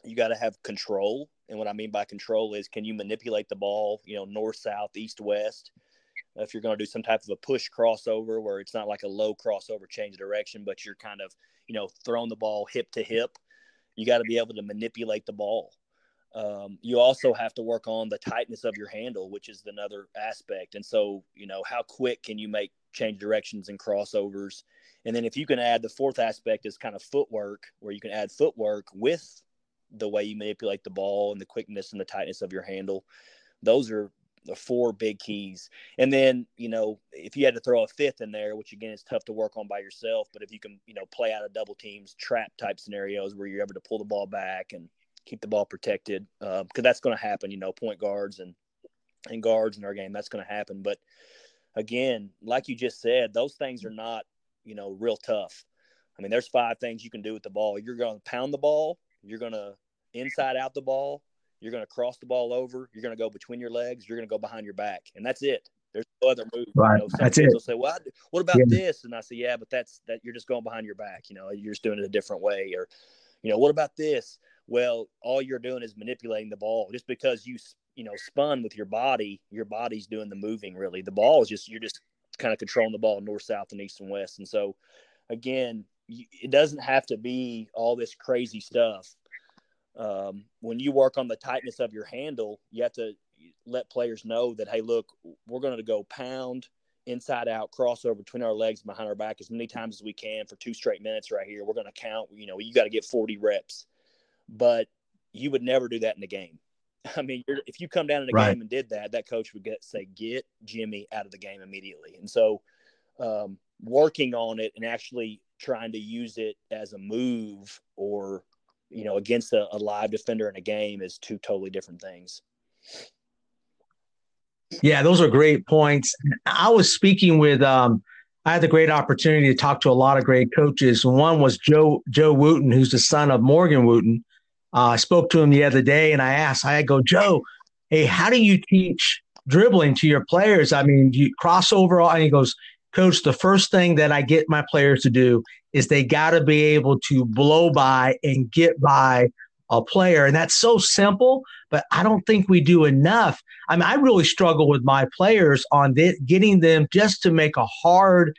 You got to have control, and what I mean by control is, can you manipulate the ball? You know, north, south, east, west. If you're going to do some type of a push crossover, where it's not like a low crossover change of direction, but you're kind of, you know, throwing the ball hip to hip you got to be able to manipulate the ball. Um, you also have to work on the tightness of your handle, which is another aspect. And so, you know, how quick can you make change directions and crossovers? And then if you can add the fourth aspect is kind of footwork, where you can add footwork with the way you manipulate the ball and the quickness and the tightness of your handle. Those are the four big keys. And then, you know, if you had to throw a fifth in there, which again is tough to work on by yourself, but if you can, you know, play out of double teams, trap type scenarios where you're able to pull the ball back and keep the ball protected, because uh, that's going to happen. You know, point guards and and guards in our game, that's going to happen. But again, like you just said, those things are not, you know, real tough. I mean, there's five things you can do with the ball. You're going to pound the ball. You're going to inside out the ball you're going to cross the ball over. You're going to go between your legs. You're going to go behind your back, and that's it. There's no other move. Right. You know, that's it. Will say, "Well, what about yeah. this?" And I say, "Yeah, but that's that. You're just going behind your back. You know, you're just doing it a different way." Or, you know, what about this? Well, all you're doing is manipulating the ball. Just because you you know spun with your body, your body's doing the moving. Really, the ball is just you're just kind of controlling the ball north, south, and east and west. And so, again, you, it doesn't have to be all this crazy stuff um, when you work on the tightness of your handle, you have to let players know that, hey, look, we're going to go pound inside out crossover between our legs behind our back as many times as we can for two straight minutes right here. We're going to count, you know, you got to get 40 reps. But you would never do that in the game. I mean, if you come down in a right. game and did that, that coach would get say, "Get Jimmy out of the game immediately." And so, um, working on it and actually trying to use it as a move or you know, against a, a live defender in a game is two totally different things. Yeah, those are great points. I was speaking with um, I had the great opportunity to talk to a lot of great coaches. One was Joe Joe Wootten, who's the son of Morgan Wootten. Uh, I spoke to him the other day, and I asked, I go, Joe, hey, how do you teach dribbling to your players? I mean, you cross over, and he goes, Coach, the first thing that I get my players to do is they got to be able to blow by and get by a player. And that's so simple, but I don't think we do enough. I mean, I really struggle with my players on this, getting them just to make a hard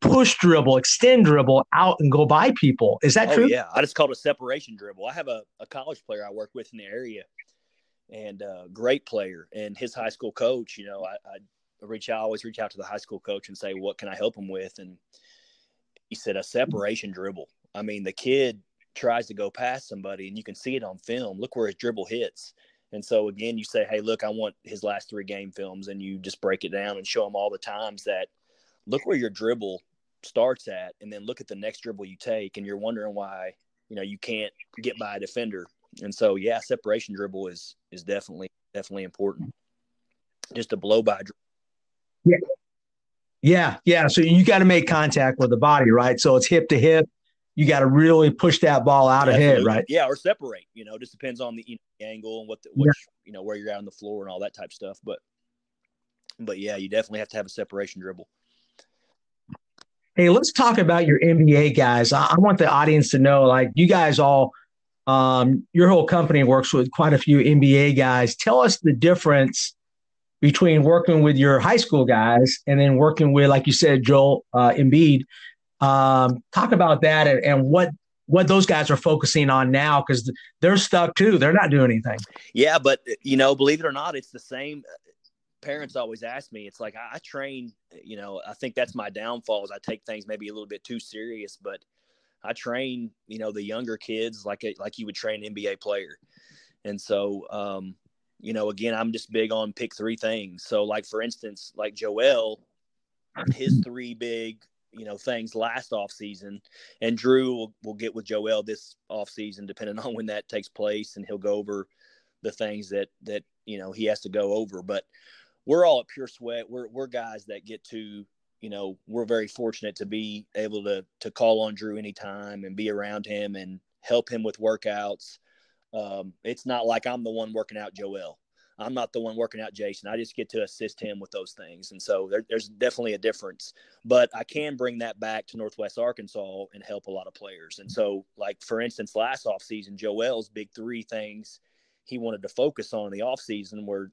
push dribble, extend dribble out and go by people. Is that oh, true? Yeah. I just called a separation dribble. I have a, a college player I work with in the area and a great player and his high school coach, you know, I, I reach out, I always reach out to the high school coach and say, what can I help him with? And he said a separation dribble. I mean, the kid tries to go past somebody and you can see it on film. Look where his dribble hits. And so again, you say, "Hey, look, I want his last three game films," and you just break it down and show him all the times that look where your dribble starts at, and then look at the next dribble you take, and you're wondering why you know you can't get by a defender. And so, yeah, separation dribble is is definitely definitely important. Just a blow by. Yeah, yeah, yeah. So you got to make contact with the body, right? So it's hip to hip. You got to really push that ball out Absolutely. ahead, right? Yeah, or separate. You know, just depends on the, you know, angle and what the which, yeah. you know where you're at on the floor and all that type of stuff. But but yeah, you definitely have to have a separation dribble. Hey, let's talk about your NBA guys. I, I want the audience to know, like, you guys all, um, your whole company works with quite a few NBA guys. Tell us the difference between working with your high school guys and then working with, like you said, Joel uh, Embiid. Um, talk about that and, and what what those guys are focusing on now because they're stuck too. They're not doing anything. Yeah, but you know, believe it or not, it's the same. Parents always ask me. It's like I, I train. You know, I think that's my downfall is I take things maybe a little bit too serious, but I train. You know, the younger kids like like you would train an NBA player, and so um, you know, again, I'm just big on pick three things. So, like for instance, like Joel, his three big, you know, things last off season, and Drew will, will get with Joel this off season, depending on when that takes place, and he'll go over the things that that you know he has to go over. But we're all at Pure Sweat. We're we're guys that get to, you know, we're very fortunate to be able to to call on Drew anytime and be around him and help him with workouts. Um, it's not like I'm the one working out Joel. I'm not the one working out Jayson. I just get to assist him with those things. And so there, there's definitely a difference. But I can bring that back to Northwest Arkansas and help a lot of players. And so, like, for instance, last offseason, Joel's big three things he wanted to focus on in the offseason were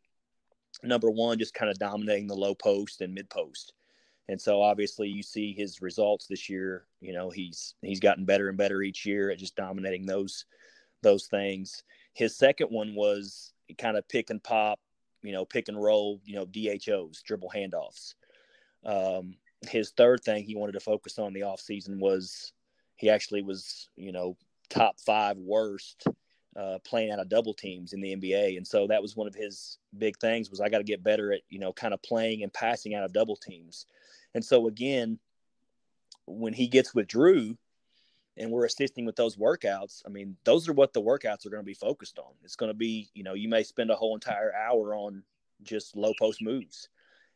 number one, just kind of dominating the low post and mid post. And so obviously you see his results this year. You know, he's he's gotten better and better each year at just dominating those those things. His second one was kind of pick and pop, you know, pick and roll, you know, DHOs, dribble handoffs. Um, his third thing he wanted to focus on the offseason was he actually was, you know, top five worst uh, playing out of double teams in the NBA. And so that was one of his big things was I got to get better at, you know, kind of playing and passing out of double teams. And so again, when he gets with Drew, and we're assisting with those workouts, I mean, those are what the workouts are going to be focused on. It's going to be, you know, you may spend a whole entire hour on just low post moves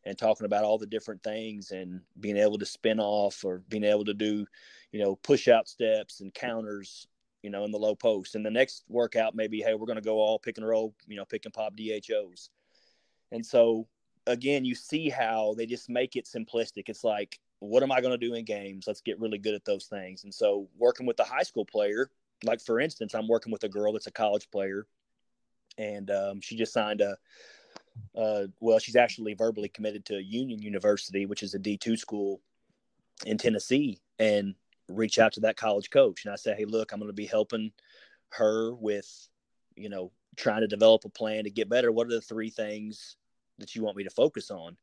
and talking about all the different things and being able to spin off or being able to do, you know, push out steps and counters, you know, in the low post. And the next workout may be, hey, we're going to go all pick and roll, you know, pick and pop DHOs. And so, again, you see how they just make it simplistic. It's like, what am I going to do in games? Let's get really good at those things. And so, working with a high school player, like for instance, I'm working with a girl that's a college player, and um, she just signed a. Uh, well, she's actually verbally committed to Union University, which is a D2 school in Tennessee, and reach out to that college coach. And I say, hey, look, I'm going to be helping her with, you know, trying to develop a plan to get better. What are the three things that you want me to focus on?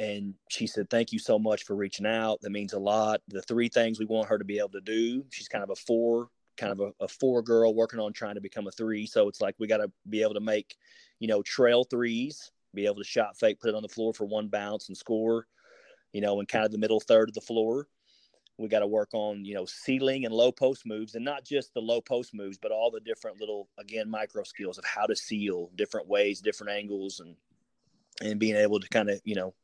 And she said, Thank you so much for reaching out. That means a lot. The three things we want her to be able to do. She's kind of a four, kind of a, a four girl working on trying to become a three. So it's like we got to be able to make, you know, trail threes, be able to shot fake, put it on the floor for one bounce and score, you know, in kind of the middle third of the floor. We got to work on, you know, sealing and low post moves and not just the low post moves, but all the different little, again, micro skills of how to seal different ways, different angles and, and being able to kind of, you know,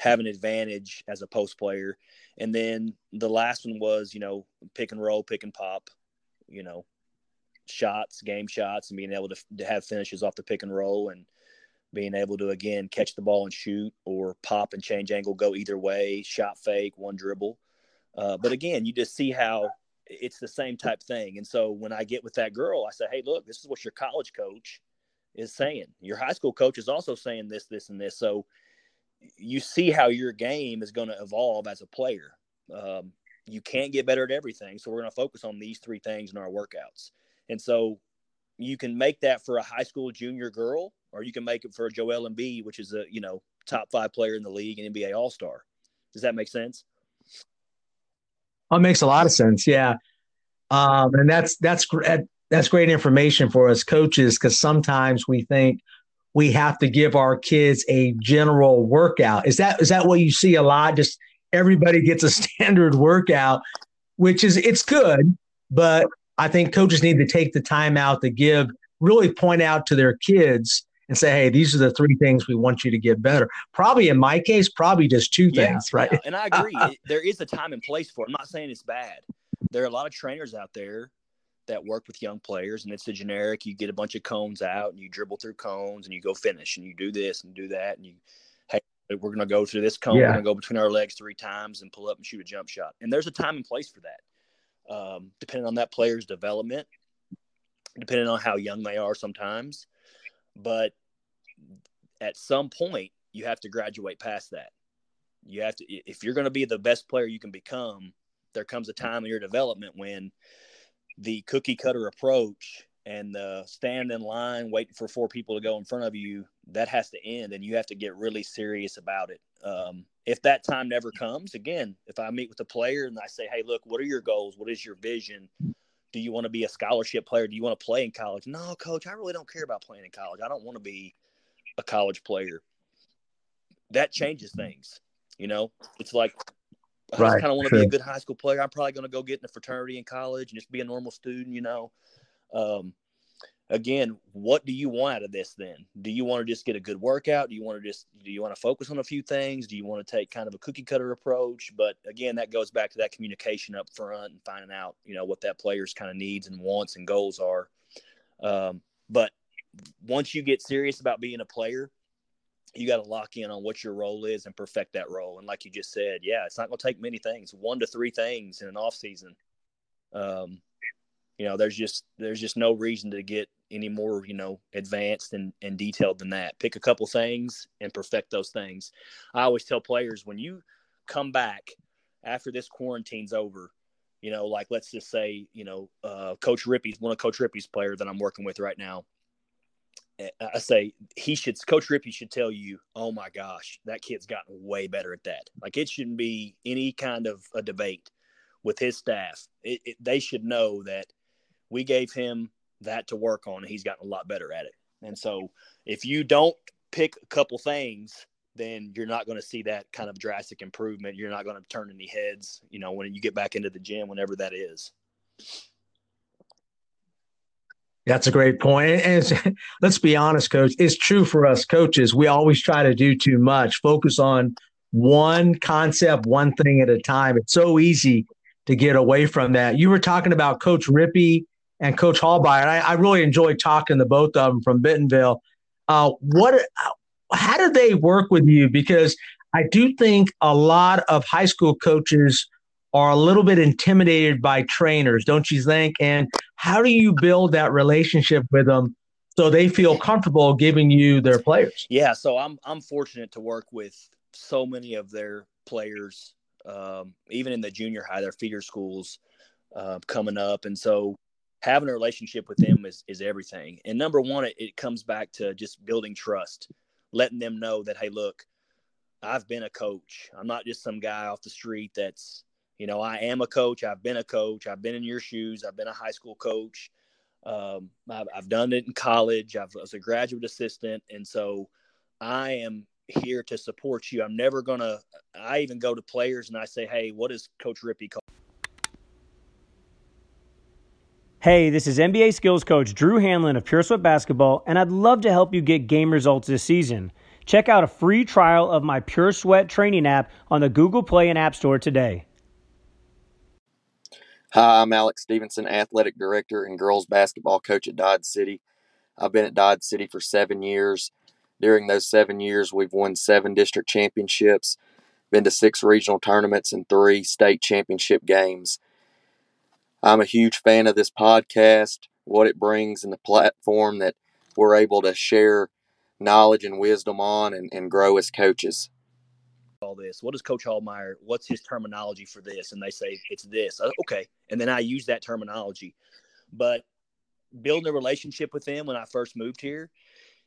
have an advantage as a post player. And then the last one was, you know, pick and roll, pick and pop, you know, shots, game shots, and being able to, to have finishes off the pick and roll and being able to, again, catch the ball and shoot or pop and change angle, go either way, shot fake, one dribble. Uh, but again, you just see how it's the same type thing. And so when I get with that girl, I say, hey, look, this is what your college coach is saying. Your high school coach is also saying this, this, and this. So you see how your game is going to evolve as a player. Um, you can't get better at everything, so we're going to focus on these three things in our workouts. And so you can make that for a high school junior girl, or you can make it for a Joel Embiid, which is a you know top five player in the league and NBA All Star. Does that make sense? Oh, it makes a lot of sense. Yeah, um, and that's that's great. that's great information for us coaches because sometimes we think we have to give our kids a general workout. Is that is that what you see a lot? Just everybody gets a standard workout, which is it's good, but I think coaches need to take the time out to give really point out to their kids and say, hey, these are the three things we want you to get better. Probably in my case, probably just two yeah, things, right? Yeah. And I agree. there is a time and place for it. I'm not saying it's bad. There are a lot of trainers out there that work with young players and it's a generic you get a bunch of cones out and you dribble through cones and you go finish and you do this and do that and you hey we're going to go through this cone yeah. we're to go between our legs three times and pull up and shoot a jump shot. And there's a time and place for that um, depending on that player's development depending on how young they are sometimes. But at some point you have to graduate past that. You have to if you're going to be the best player you can become there comes a time in your development when the cookie cutter approach and the stand in line waiting for four people to go in front of you that has to end and you have to get really serious about it. Um, if that time never comes again if i meet with a player and i say hey look what are your goals? What is your vision? Do you want to be a scholarship player? Do you want to play in college? No coach i really don't care about playing in college. I don't want to be a college player. That changes things you know? It's like I right, just kind of want to be a good high school player. I'm probably going to go get in a fraternity in college and just be a normal student, you know. Um, again, what do you want out of this then? Do you want to just get a good workout? Do you want to just do you want to focus on a few things? Do you want to take kind of a cookie cutter approach? But again, that goes back to that communication up front and finding out, you know, what that player's kind of needs and wants and goals are. Um, but once you get serious about being a player, you got to lock in on what your role is and perfect that role. And like you just said, yeah, it's not going to take many things, one to three things in an off season. Um, you know, there's just there's just no reason to get any more, you know, advanced and, and detailed than that. Pick a couple things and perfect those things. I always tell players when you come back after this quarantine's over, you know, like let's just say, you know, uh, Coach Rippey's one of Coach Rippey's player that I'm working with right now. I say he should, Coach Rippey should tell you, oh my gosh, that kid's gotten way better at that. Like it shouldn't be any kind of a debate with his staff. It, it, they should know that we gave him that to work on, and he's gotten a lot better at it. And so, if you don't pick a couple things, then you're not going to see that kind of drastic improvement. You're not going to turn any heads, you know, when you get back into the gym, whenever that is. That's a great point. And let's be honest, coach, it's true for us coaches. We always try to do too much, focus on one concept, one thing at a time. It's so easy to get away from that. You were talking about Coach Rippey and Coach Hallmeyer. I, I really enjoyed talking to both of them from Bentonville. Uh, what, how did they work with you? Because I do think a lot of high school coaches are a little bit intimidated by trainers, don't you think? And how do you build that relationship with them so they feel comfortable giving you their players? Yeah, so I'm I'm fortunate to work with so many of their players, um, even in the junior high, their feeder schools uh, coming up, and so having a relationship with them is, is everything. And number one, it, it comes back to just building trust, letting them know that, hey, look, I've been a coach. I'm not just some guy off the street that's, you know, I am a coach. I've been a coach. I've been in your shoes. I've been a high school coach. Um, I've, I've done it in college. I've, I was a graduate assistant. And so I am here to support you. I'm never going to, I even go to players and I say, hey, what is Coach Rippey call? Hey, this is NBA skills coach Drew Hanlen of Pure Sweat Basketball, and I'd love to help you get game results this season. Check out a free trial of my Pure Sweat training app on the Google Play and App Store today. Hi, I'm Alex Stevenson, athletic director and girls basketball coach at Dodge City. I've been at Dodge City for seven years. During those seven years, we've won seven district championships, been to six regional tournaments, and three state championship games. I'm a huge fan of this podcast, what it brings, and the platform that we're able to share knowledge and wisdom on and, and grow as coaches. All this. What does Coach Hallmeyer? What's his terminology for this? And they say it's this. Uh, okay, and then I use that terminology. But building a relationship with them when I first moved here,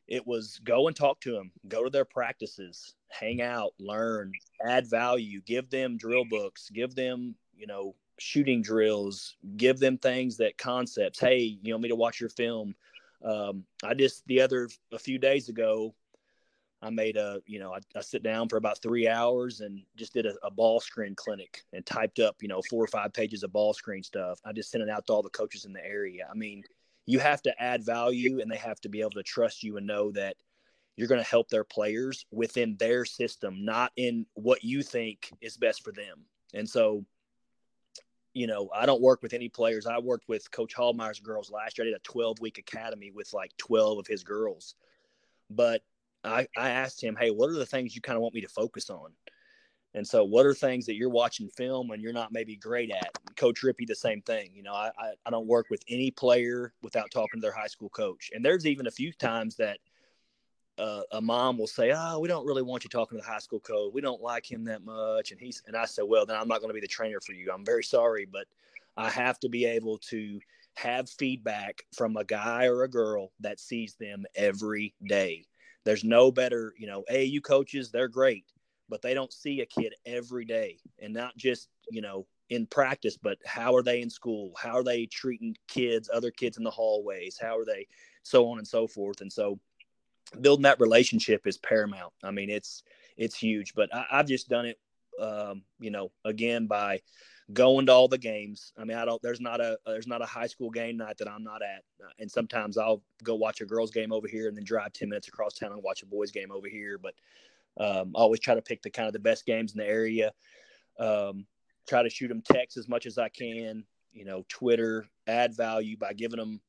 it was go and talk to them, go to their practices, hang out, learn, add value, give them drill books, give them you know shooting drills, give them things that concepts. Hey, you want me to watch your film? Um, I just the other a few days ago, I made a you know I, I sit down for about three hours and just did a, a, ball screen clinic and typed up you know four or five pages of ball screen stuff. I just sent it out to all the coaches in the area. I mean, you have to add value and they have to be able to trust you and know that you're going to help their players within their system, not in what you think is best for them. And so you know, I don't work with any players. I worked with Coach Hallmeyer's girls last year. I did a 12 week academy with like 12 of his girls. But I, I asked him, hey, what are the things you kind of want me to focus on? And so, what are things that you're watching film and you're not maybe great at? Coach Rippey, the same thing. You know, I, I, I don't work with any player without talking to their high school coach. And there's even a few times that – uh, a mom will say, "Oh, we don't really want you talking to the high school coach. We don't like him that much." And he's and I said, "Well, then I'm not going to be the trainer for you. I'm very sorry, but I have to be able to have feedback from a guy or a girl that sees them every day. There's no better, you know, AAU coaches, they're great, but they don't see a kid every day and not just, you know, in practice, but how are they in school? How are they treating kids, other kids in the hallways? How are they so on and so forth? And so building that relationship is paramount. I mean, it's it's huge. But I, have just done it, um, you know, again by going to all the games. I mean, I don't. There's not a there's not a high school game night that I'm not at. Uh, and sometimes I'll go watch a girls game over here and then drive ten minutes across town and watch a boys game over here. But um, I always try to pick the kind of the best games in the area. Um, try to shoot them texts as much as I can. You know, Twitter, add value by giving them,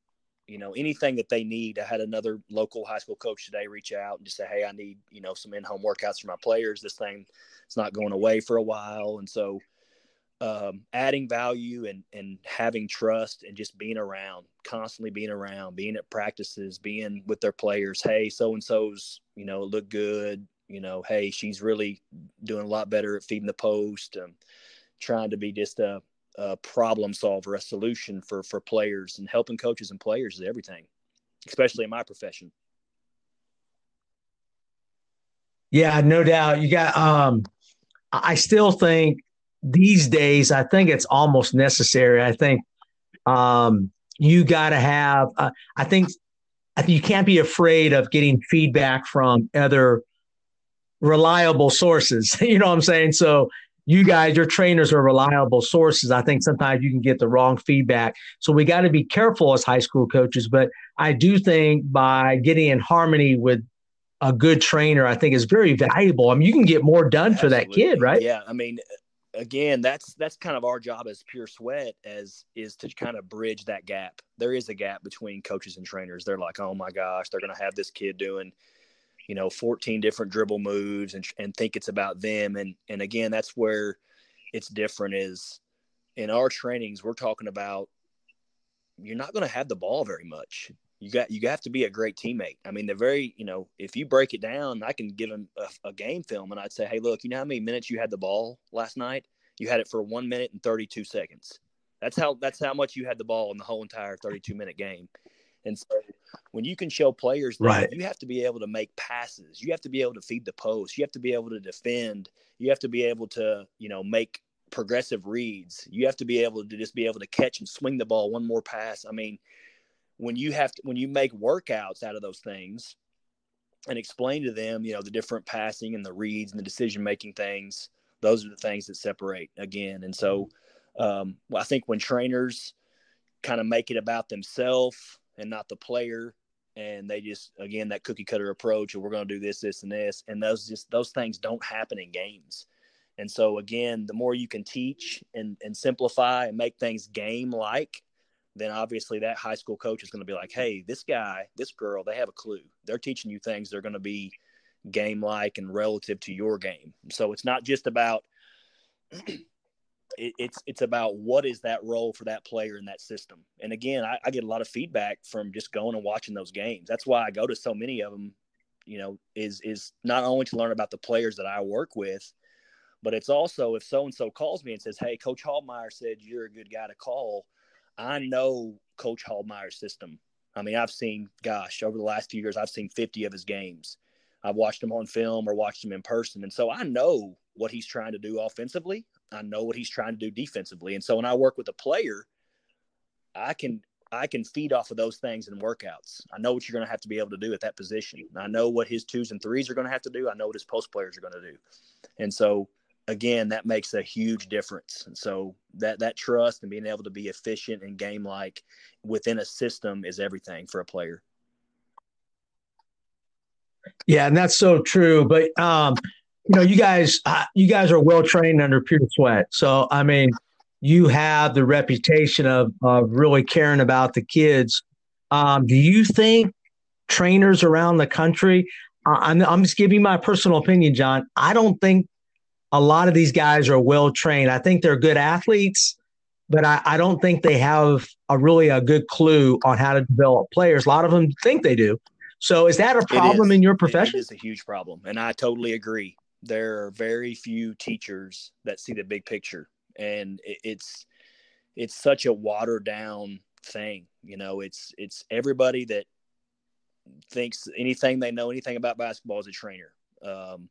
you know, anything that they need. I had another local high school coach today reach out and just say, "Hey, I need you know some in-home workouts for my players. This thing, it's not going away for a while." And so um, adding value and and having trust and just being around, constantly being around, being at practices, being with their players. Hey, so and so's you know look good. You know, hey, she's really doing a lot better at feeding the post. Um, trying to be just a, a problem solver, a solution for for players, and helping coaches and players is everything, especially in my profession. Yeah, no doubt. You got. Um, I still think these days, I think it's almost necessary. I think um, you got to have. Uh, I think I think you can't be afraid of getting feedback from other reliable sources. you know what I'm saying? So you guys, your trainers are reliable sources. I think sometimes you can get the wrong feedback. So we got to be careful as high school coaches. But I do think by getting in harmony with a good trainer, I think is very valuable. I mean, you can get more done Absolutely. for that kid, right? Yeah. I mean, again, that's that's kind of our job as pure sweat as is to kind of bridge that gap. There is a gap between coaches and trainers. They're like, oh my gosh, they're gonna have this kid doing, you know, 14 different dribble moves and and think it's about them. And and again, that's where it's different is in our trainings, we're talking about you're not gonna have the ball very much you got you have to be a great teammate. I mean, the very you know if you break it down, I can give them a, a, game film and I'd say, hey, look, you know how many minutes you had the ball last night? You had it for one minute and thirty two seconds. That's how that's how much you had the ball in the whole entire thirty two minute game. And so when you can show players that right. you have to be able to make passes, you have to be able to feed the post, you have to be able to defend, you have to be able to you know make progressive reads, you have to be able to just be able to catch and swing the ball one more pass. I mean when you have to when you make workouts out of those things and explain to them you know the different passing and the reads and the decision making things those are the things that separate again. And so um, i think when trainers kind of make it about themselves and not the player and they just again that cookie cutter approach and we're going to do this this and this and those just those things don't happen in games. And so again the more you can teach and, and simplify and make things game like then obviously that high school coach is going to be like, hey, this guy, this girl, they have a clue. They're teaching you things that are going to be game like and relative to your game. So it's not just about it, it's it's about what is that role for that player in that system. And again, I, I get a lot of feedback from just going and watching those games. That's why I go to so many of them. You know, is is not only to learn about the players that I work with, but it's also if so and so calls me and says, "Hey, Coach Hallmeyer said you're a good guy to call." I know Coach Hallmeyer's system. I mean, I've seen, gosh, over the last few years, I've seen 50 of his games. I've watched him on film or watched him in person. And so I know what he's trying to do offensively. I know what he's trying to do defensively. And so when I work with a player, I can I can feed off of those things in workouts. I know what you're going to have to be able to do at that position. I know what his twos and threes are going to have to do. I know what his post players are going to do. And so again, that makes a huge difference. And so that that trust and being able to be efficient and game like within a system is everything for a player. Yeah, and that's so true. But um, you know, you guys, uh, you guys are well trained under Pure Sweat. So I mean, you have the reputation of of really caring about the kids. Um, do you think trainers around the country? I'm, I'm just giving my personal opinion, Jon. I don't think a lot of these guys are well trained. I think they're good athletes, but I, I, don't think they have a really a good clue on how to develop players. A lot of them think they do. So is that a problem in your profession? It is a huge problem, and I totally agree. There are very few teachers that see the big picture, and it, it's it's such a watered down thing. You know, it's it's everybody that thinks anything they know anything about basketball is a trainer. Um,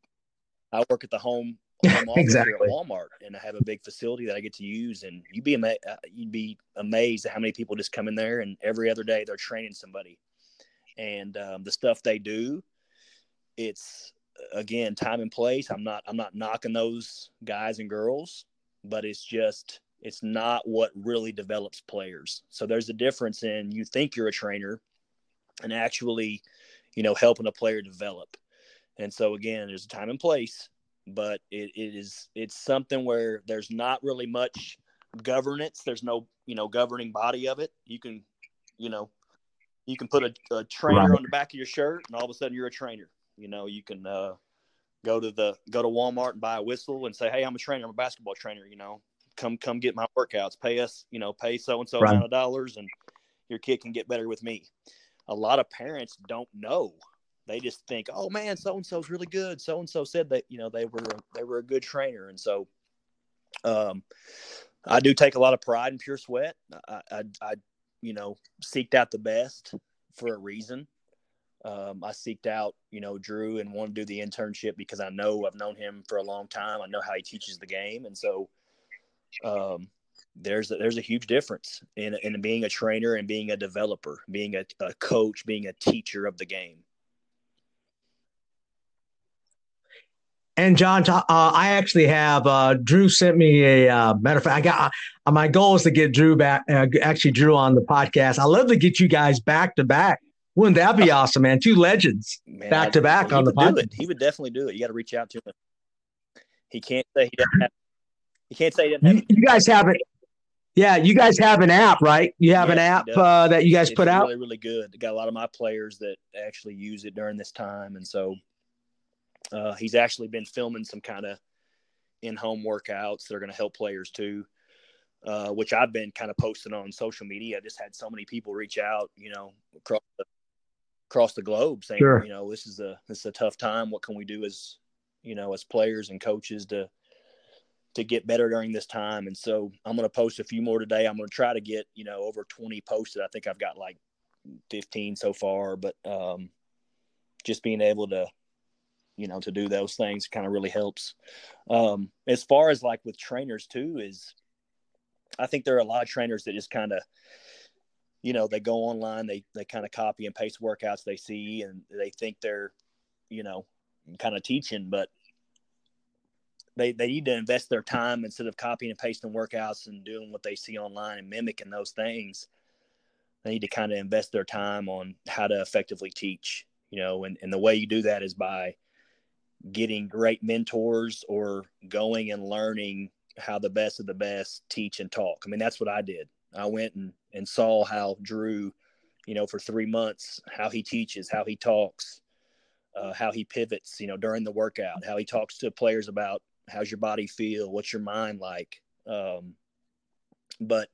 I work at the home I'm exactly. at Walmart and I have a big facility that I get to use. And you'd be ama- uh, you'd be amazed at how many people just come in there and every other day they're training somebody. And um, the stuff they do, it's again time and place. I'm not I'm not knocking those guys and girls, but it's just it's not what really develops players. So there's a difference in you think you're a trainer and actually, you know, helping a player develop. And so again, there's a time and place, but it, it is it's something where there's not really much governance. There's no, you know, governing body of it. You can, you know, you can put a, a trainer right. on the back of your shirt and all of a sudden you're a trainer. You know, you can uh, go to the go to Walmart and buy a whistle and say, Hey, I'm a trainer, I'm a basketball trainer, you know, come come get my workouts, pay us, you know, pay so and so amount of dollars and your kid can get better with me. A lot of parents don't know. They just think, oh man, so and so's really good. So and so said that, you know, they were they were a good trainer. And so um I do take a lot of pride in pure sweat. I, I, I you know, seeked out the best for a reason. Um, I seeked out, you know, Drew and wanted to do the internship because I know I've known him for a long time. I know how he teaches the game, and so um, there's a, there's a huge difference in in being a trainer and being a developer, being a, a coach, being a teacher of the game. And Jon, uh, I actually have uh, Drew sent me a uh, matter of fact. I got uh, my goal is to get Drew back. Uh, actually, Drew on the podcast. I love to get you guys back to back. Wouldn't that be awesome, man? Two legends man, back to back on the podcast. He would definitely do it. You got to reach out to him. He can't say he doesn't have. He can't say he doesn't have. You, you guys have it. Yeah, you guys have an app, right? You have yes, an app uh, that you guys it's put really, out. Really, really good. Got a lot of my players that actually use it during this time, and so uh, he's actually been filming some kind of in-home workouts that are going to help players too, uh, which I've been kind of posting on social media. I just had so many people reach out, you know, across the, across the globe saying, sure. you know, this is a this is a tough time. What can we do as you know as players and coaches to to get better during this time? And so I'm going to post a few more today. I'm going to try to get you know over 20 posted. I think I've got like 15 so far, but um, just being able to you know, to do those things kind of really helps. Um, as far as like with trainers too, is I think there are a lot of trainers that just kind of, you know, they go online, they they kind of copy and paste workouts they see, and they think they're, you know, kind of teaching, but they they need to invest their time instead of copying and pasting workouts and doing what they see online and mimicking those things. They need to kind of invest their time on how to effectively teach, you know, and, and the way you do that is by getting great mentors or going and learning how the best of the best teach and talk. I mean, that's what I did. I went and, and saw how Drew, you know, for three months, how he teaches, how he talks, uh, how he pivots, you know, during the workout, how he talks to players about how's your body feel, what's your mind like. Um, but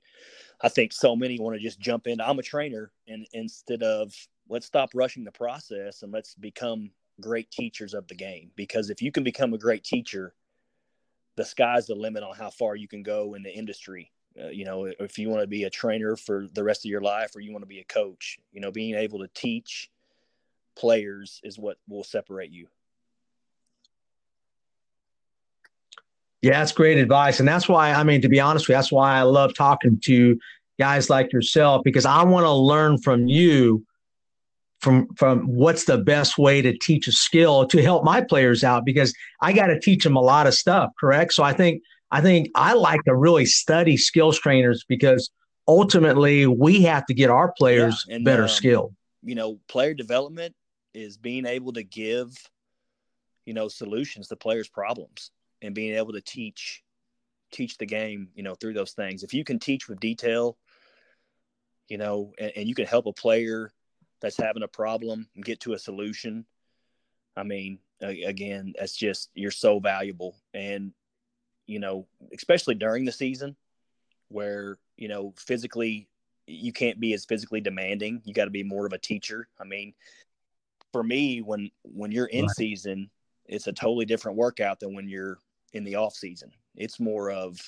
I think so many want to just jump in. I'm a trainer, and instead of let's stop rushing the process and let's become great teachers of the game because if you can become a great teacher the sky's the limit on how far you can go in the industry. Uh, you know if you want to be a trainer for the rest of your life or you want to be a coach you know being able to teach players is what will separate you. Yeah that's great advice and that's why i mean to be honest with you that's why i love talking to guys like yourself because i want to learn from you from from what's the best way to teach a skill to help my players out because I got to teach them a lot of stuff, correct? So I think I think I like to really study skills trainers because ultimately we have to get our players yeah, and, better um, skilled. You know, player development is being able to give you know solutions to players' problems and being able to teach teach the game, you know, through those things. If you can teach with detail, you know, and, and you can help a player that's having a problem and get to a solution. I mean, again, that's just you're so valuable, and you know, especially during the season where you know physically you can't be as physically demanding. You got to be more of a teacher. I mean, for me, when when you're in right. season, it's a totally different workout than when you're in the off season. It's more of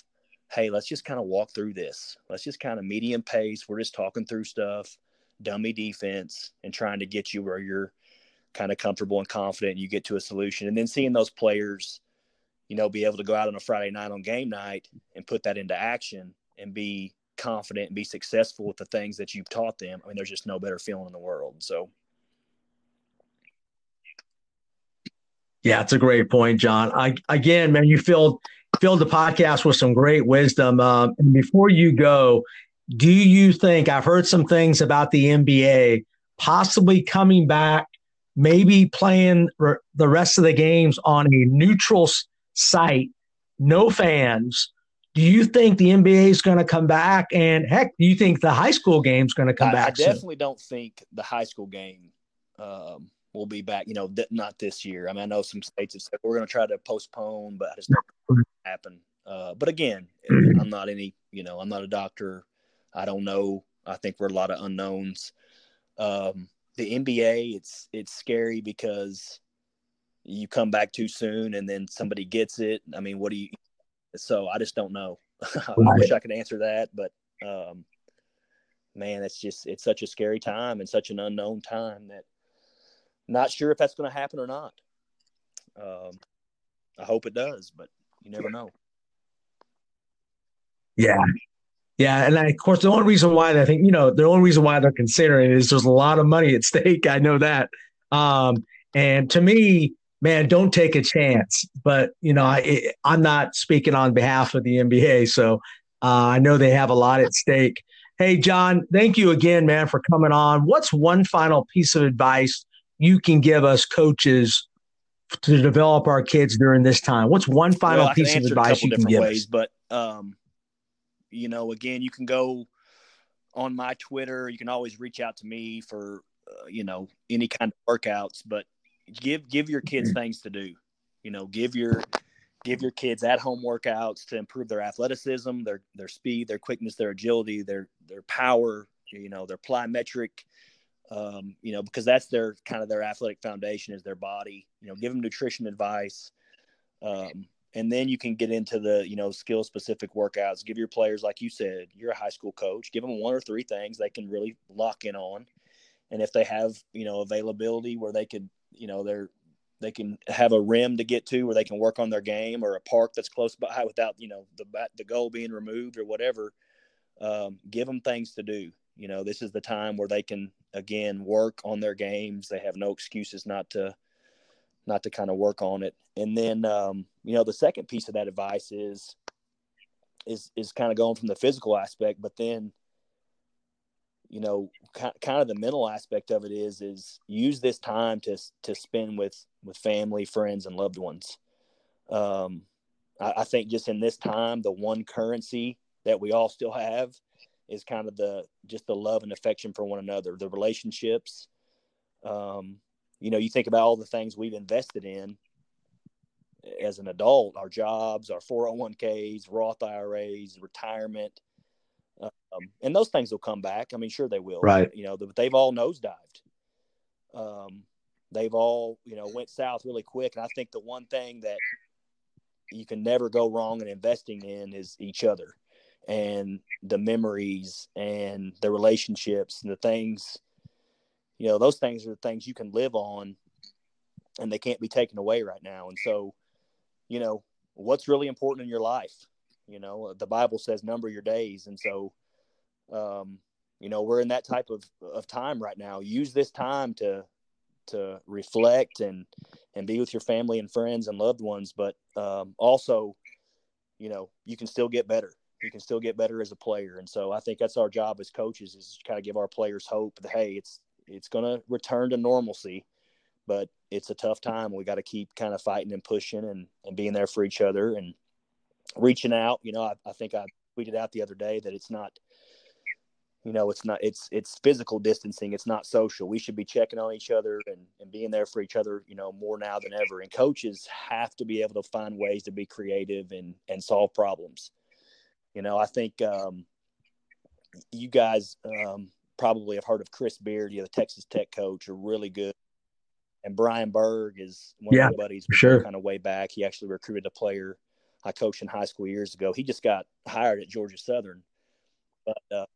hey, let's just kind of walk through this. Let's just kind of medium pace. We're just talking through stuff dummy defense and trying to get you where you're kind of comfortable and confident and you get to a solution. And then seeing those players you know be able to go out on a friday night on game night and put that into action and be confident and be successful with the things that you've taught them i mean there's just no better feeling in the world. So. Yeah it's a great point Jon. I, again man you filled filled the podcast with some great wisdom. Um, and before you go, do you think I've heard some things about the NBA possibly coming back, maybe playing r- the rest of the games on a neutral site, no fans? Do you think the NBA is going to come back? And heck, do you think the high school game is going to come I, back? I definitely soon? don't think the high school game um, will be back. You know, th- not this year. I mean, I know some states have said we're going to try to postpone, but it's not going to happen. Uh, but again, I'm not any. You know, I'm not a doctor. I don't know. I think we're a lot of unknowns. Um, the NBA, it's it's scary because you come back too soon and then somebody gets it. I mean, what do you? So I just don't know. I wish I could answer that, but um, man, it's just it's such a scary time and such an unknown time that not sure if that's going to happen or not. Um, I hope it does, but you never know. Yeah, yeah, and I, of course, the only reason why I think you know the only reason why they're considering it is there's a lot of money at stake. I know that, um, and to me, man, don't take a chance. But you know, I I'm not speaking on behalf of the NBA, so uh, I know they have a lot at stake. Hey, Jon, thank you again, man, for coming on. What's one final piece of advice you can give us coaches to develop our kids during this time? What's one final well, piece of advice you can give ways, us? But um, you know, again, you can go on my Twitter. You can always reach out to me for uh, you know any kind of workouts. But give give your kids mm-hmm. things to do. You know, give your give your kids at home workouts to improve their athleticism, their their speed, their quickness, their agility, their their power. You know, their plyometric. Um, you know, because that's their kind of their athletic foundation is their body. You know, give them nutrition advice. Um, and then you can get into the you know skill specific workouts. Give your players like you said you're a high school coach give them one or three things they can really lock in on. And if they have you know availability where they could you know they're they can have a rim to get to where they can work on their game or a park that's close by without you know the the goal being removed or whatever um, give them things to do. You know this is the time where they can again work on their games. They have no excuses not to not to kind of work on it. And then, um, you know, the second piece of that advice is, is, is kind of going from the physical aspect, but then, you know, kind of the mental aspect of it is, is use this time to, to spend with, with family, friends, and loved ones. Um, I, I think just in this time, the one currency that we all still have is kind of the, just the love and affection for one another, the relationships, um, you know, you think about all the things we've invested in as an adult, our jobs, our 401ks, Roth IRAs, retirement, um, and those things will come back. I mean, sure they will. Right. You know, but they've all nosedived. Um, they've all, you know, went south really quick. And I think the one thing that you can never go wrong in investing in is each other and the memories and the relationships and the things – you know those things are things you can live on and they can't be taken away right now. And so you know what's really important in your life? You know the bible says number your days. And so um you know we're in that type of of time right now. Use this time to to reflect and and be with your family and friends and loved ones. But um also you know you can still get better. You can still get better as a player. And so i think that's our job as coaches is to kind of give our players hope that hey it's it's going to return to normalcy, but it's a tough time. We got to keep kind of fighting and pushing and, and being there for each other and reaching out. You know, I, I think I tweeted out the other day that it's not, you know, it's not, it's, it's physical distancing. It's not social. We should be checking on each other and, and being there for each other, you know, more now than ever. And coaches have to be able to find ways to be creative and, and solve problems. You know, I think, um, you guys, um, probably have heard of Chris Beard, yeah, the Texas Tech coach, are really good. And Brian Burg is one yeah, of my buddies. Sure. Kind of way back, he actually recruited a player I coached in high school years ago. He just got hired at Georgia Southern, but uh,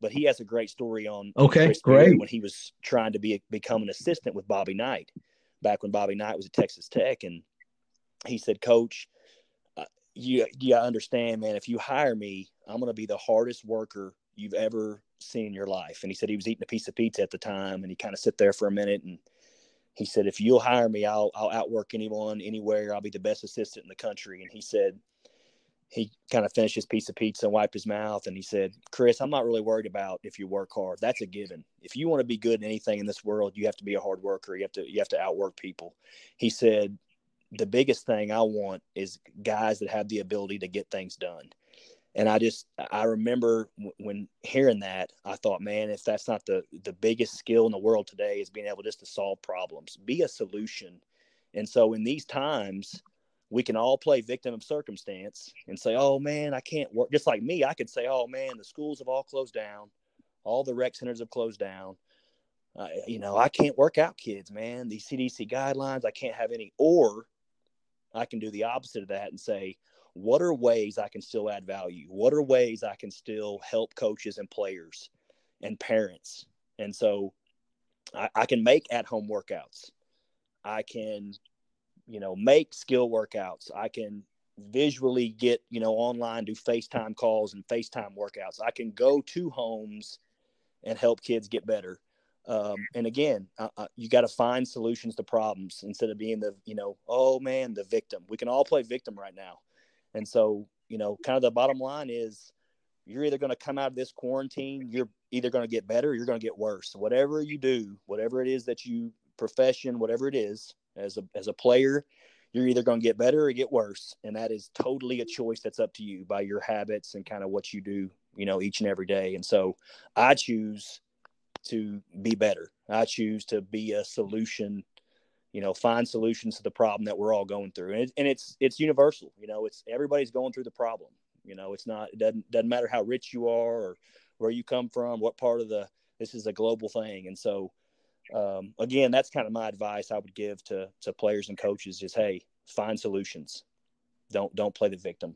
but he has a great story on okay, Chris great Beard when he was trying to be become an assistant with Bobby Knight back when Bobby Knight was at Texas Tech, and he said, "Coach, uh, you you understand, man. If you hire me, I'm going to be the hardest worker you've ever seen in your life. And he said he was eating a piece of pizza at the time and he kind of sit there for a minute and he said, if you'll hire me, I'll, I'll outwork anyone, anywhere. I'll be the best assistant in the country. And he said, he kind of finished his piece of pizza and wiped his mouth and he said, Chris, I'm not really worried about if you work hard. That's a given. If you want to be good in anything in this world, you have to be a hard worker. You have to you have to outwork people. He said, the biggest thing I want is guys that have the ability to get things done. And I just I remember when hearing that, I thought, man, if that's not the the biggest skill in the world today is being able just to solve problems, be a solution. And so in these times, we can all play victim of circumstance and say, oh man, I can't work. Just like me, I could say, oh man, the schools have all closed down, all the rec centers have closed down. Uh, you know, I can't work out kids, man. These CDC guidelines, I can't have any. Or I can do the opposite of that and say, what are ways I can still add value? What are ways I can still help coaches and players and parents? And so I, I can make at home workouts. I can you know, make skill workouts. I can visually get, you know, online, do FaceTime calls and FaceTime workouts. I can go to homes and help kids get better. Um, and again, uh, uh, you got to find solutions to problems instead of being the, you know, oh man, the victim. We can all play victim right now. And so, you know, kind of the bottom line is you're either going to come out of this quarantine, you're either going to get better or you're going to get worse. Whatever you do, whatever it is that you profession, whatever it is, as a as a player you're either going to get better or get worse. And that is totally a choice that's up to you by your habits and kind of what you do you know each and every day. And so i choose to be better. I choose to be a solution you know find solutions to the problem that we're all going through and, it, and it's it's universal you know it's everybody's going through the problem you know it's not it doesn't doesn't matter how rich you are or where you come from what part of the this is a global thing and so um, again, that's kind of my advice I would give to to players and coaches: is hey, find solutions. Don't don't play the victim.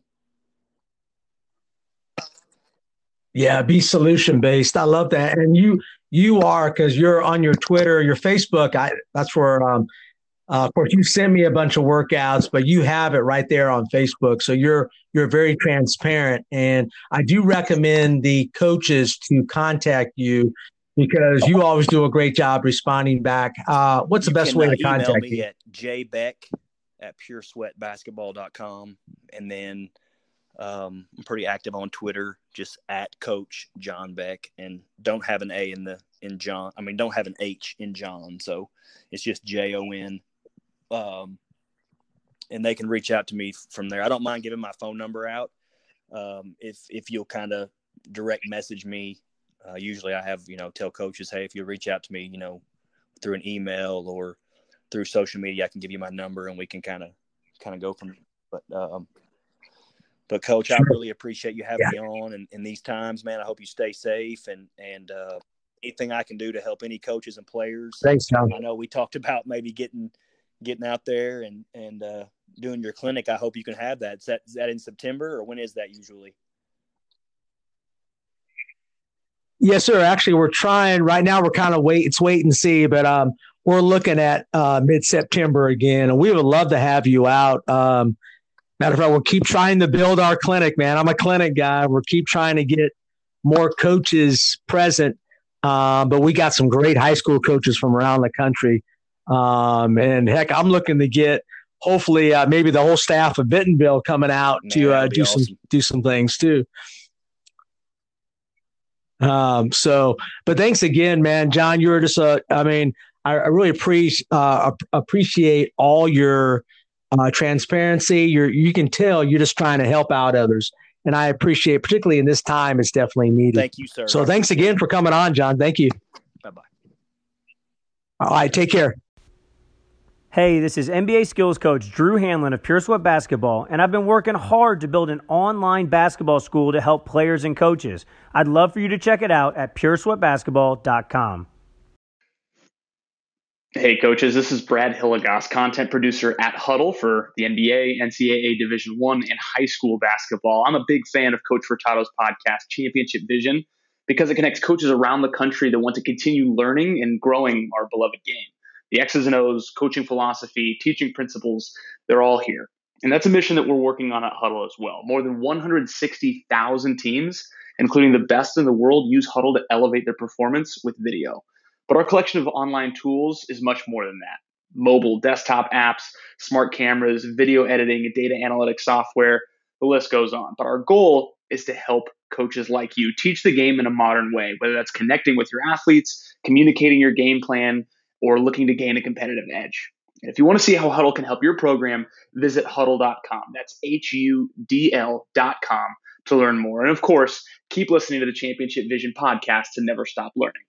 Yeah, be solution based. I love that, and you you are because you're on your Twitter, your Facebook. I that's where. Um, uh, of course, you sent me a bunch of workouts, but you have it right there on Facebook, so you're you're very transparent. And I do recommend the coaches to contact you because you always do a great job responding back. Uh, what's the you best way to contact me you? at jbeck at puresweatbasketball.com. And then um, I'm pretty active on Twitter, just at Coach Jon Beck, and don't have an A in the in Jon. I mean, don't have an H in Jon, so it's just J O N. Um, and they can reach out to me from there. I don't mind giving my phone number out. Um, if if you'll kind of direct message me uh, usually I have, you know, tell coaches, hey, if you reach out to me, you know, through an email or through social media, I can give you my number and we can kind of kind of go from. But um, but coach, I really appreciate you having yeah. me on and in these times, man. I hope you stay safe and and uh, anything I can do to help any coaches and players. Thanks, Jon. I know we talked about maybe getting getting out there and and uh, doing your clinic. I hope you can have that. Is that is that in September or when is that usually? Yes, sir. Actually, we're trying right now. We're kind of wait. It's wait and see, but um, we're looking at uh, mid September again, and we would love to have you out. Um, matter of fact, we'll keep trying to build our clinic, man. I'm a clinic guy. We'll keep trying to get more coaches present, um, but we got some great high school coaches from around the country, um, and heck, I'm looking to get hopefully uh, maybe the whole staff of Bentonville coming out man, to uh, do awesome. some do some things too. Um, so, but thanks again, man, Jon. You're just a, I mean, I, I really appreciate uh, appreciate all your uh, transparency. You're you can tell you're just trying to help out others, and I appreciate, particularly in this time, it's definitely needed. Thank you, sir. So, thanks again for coming on, Jon. Thank you. Bye bye. All right, take care. Hey, this is NBA skills coach Drew Hanlen of Pure Sweat Basketball, and I've been working hard to build an online basketball school to help players and coaches. I'd love for you to check it out at puresweatbasketball.com. Hey, coaches, this is Brad Hilligoss, content producer at Hudl for the NBA, NCAA Division One, and high school basketball. I'm a big fan of Coach Furtado's podcast, Championship Vision, because it connects coaches around the country that want to continue learning and growing our beloved game the X's and O's, coaching philosophy, teaching principles, they're all here. And that's a mission that we're working on at Hudl as well. More than 160,000 teams, including the best in the world, use Hudl to elevate their performance with video. But our collection of online tools is much more than that. Mobile, desktop apps, smart cameras, video editing, data analytics software, The list goes on. But our goal is to help coaches like you teach the game in a modern way, whether that's connecting with your athletes, communicating your game plan, or looking to gain a competitive edge. And if you want to see how Hudl can help your program, visit hudl.com. That's H U D L.com to learn more. And of course, keep listening to the Championship Vision podcast to never stop learning.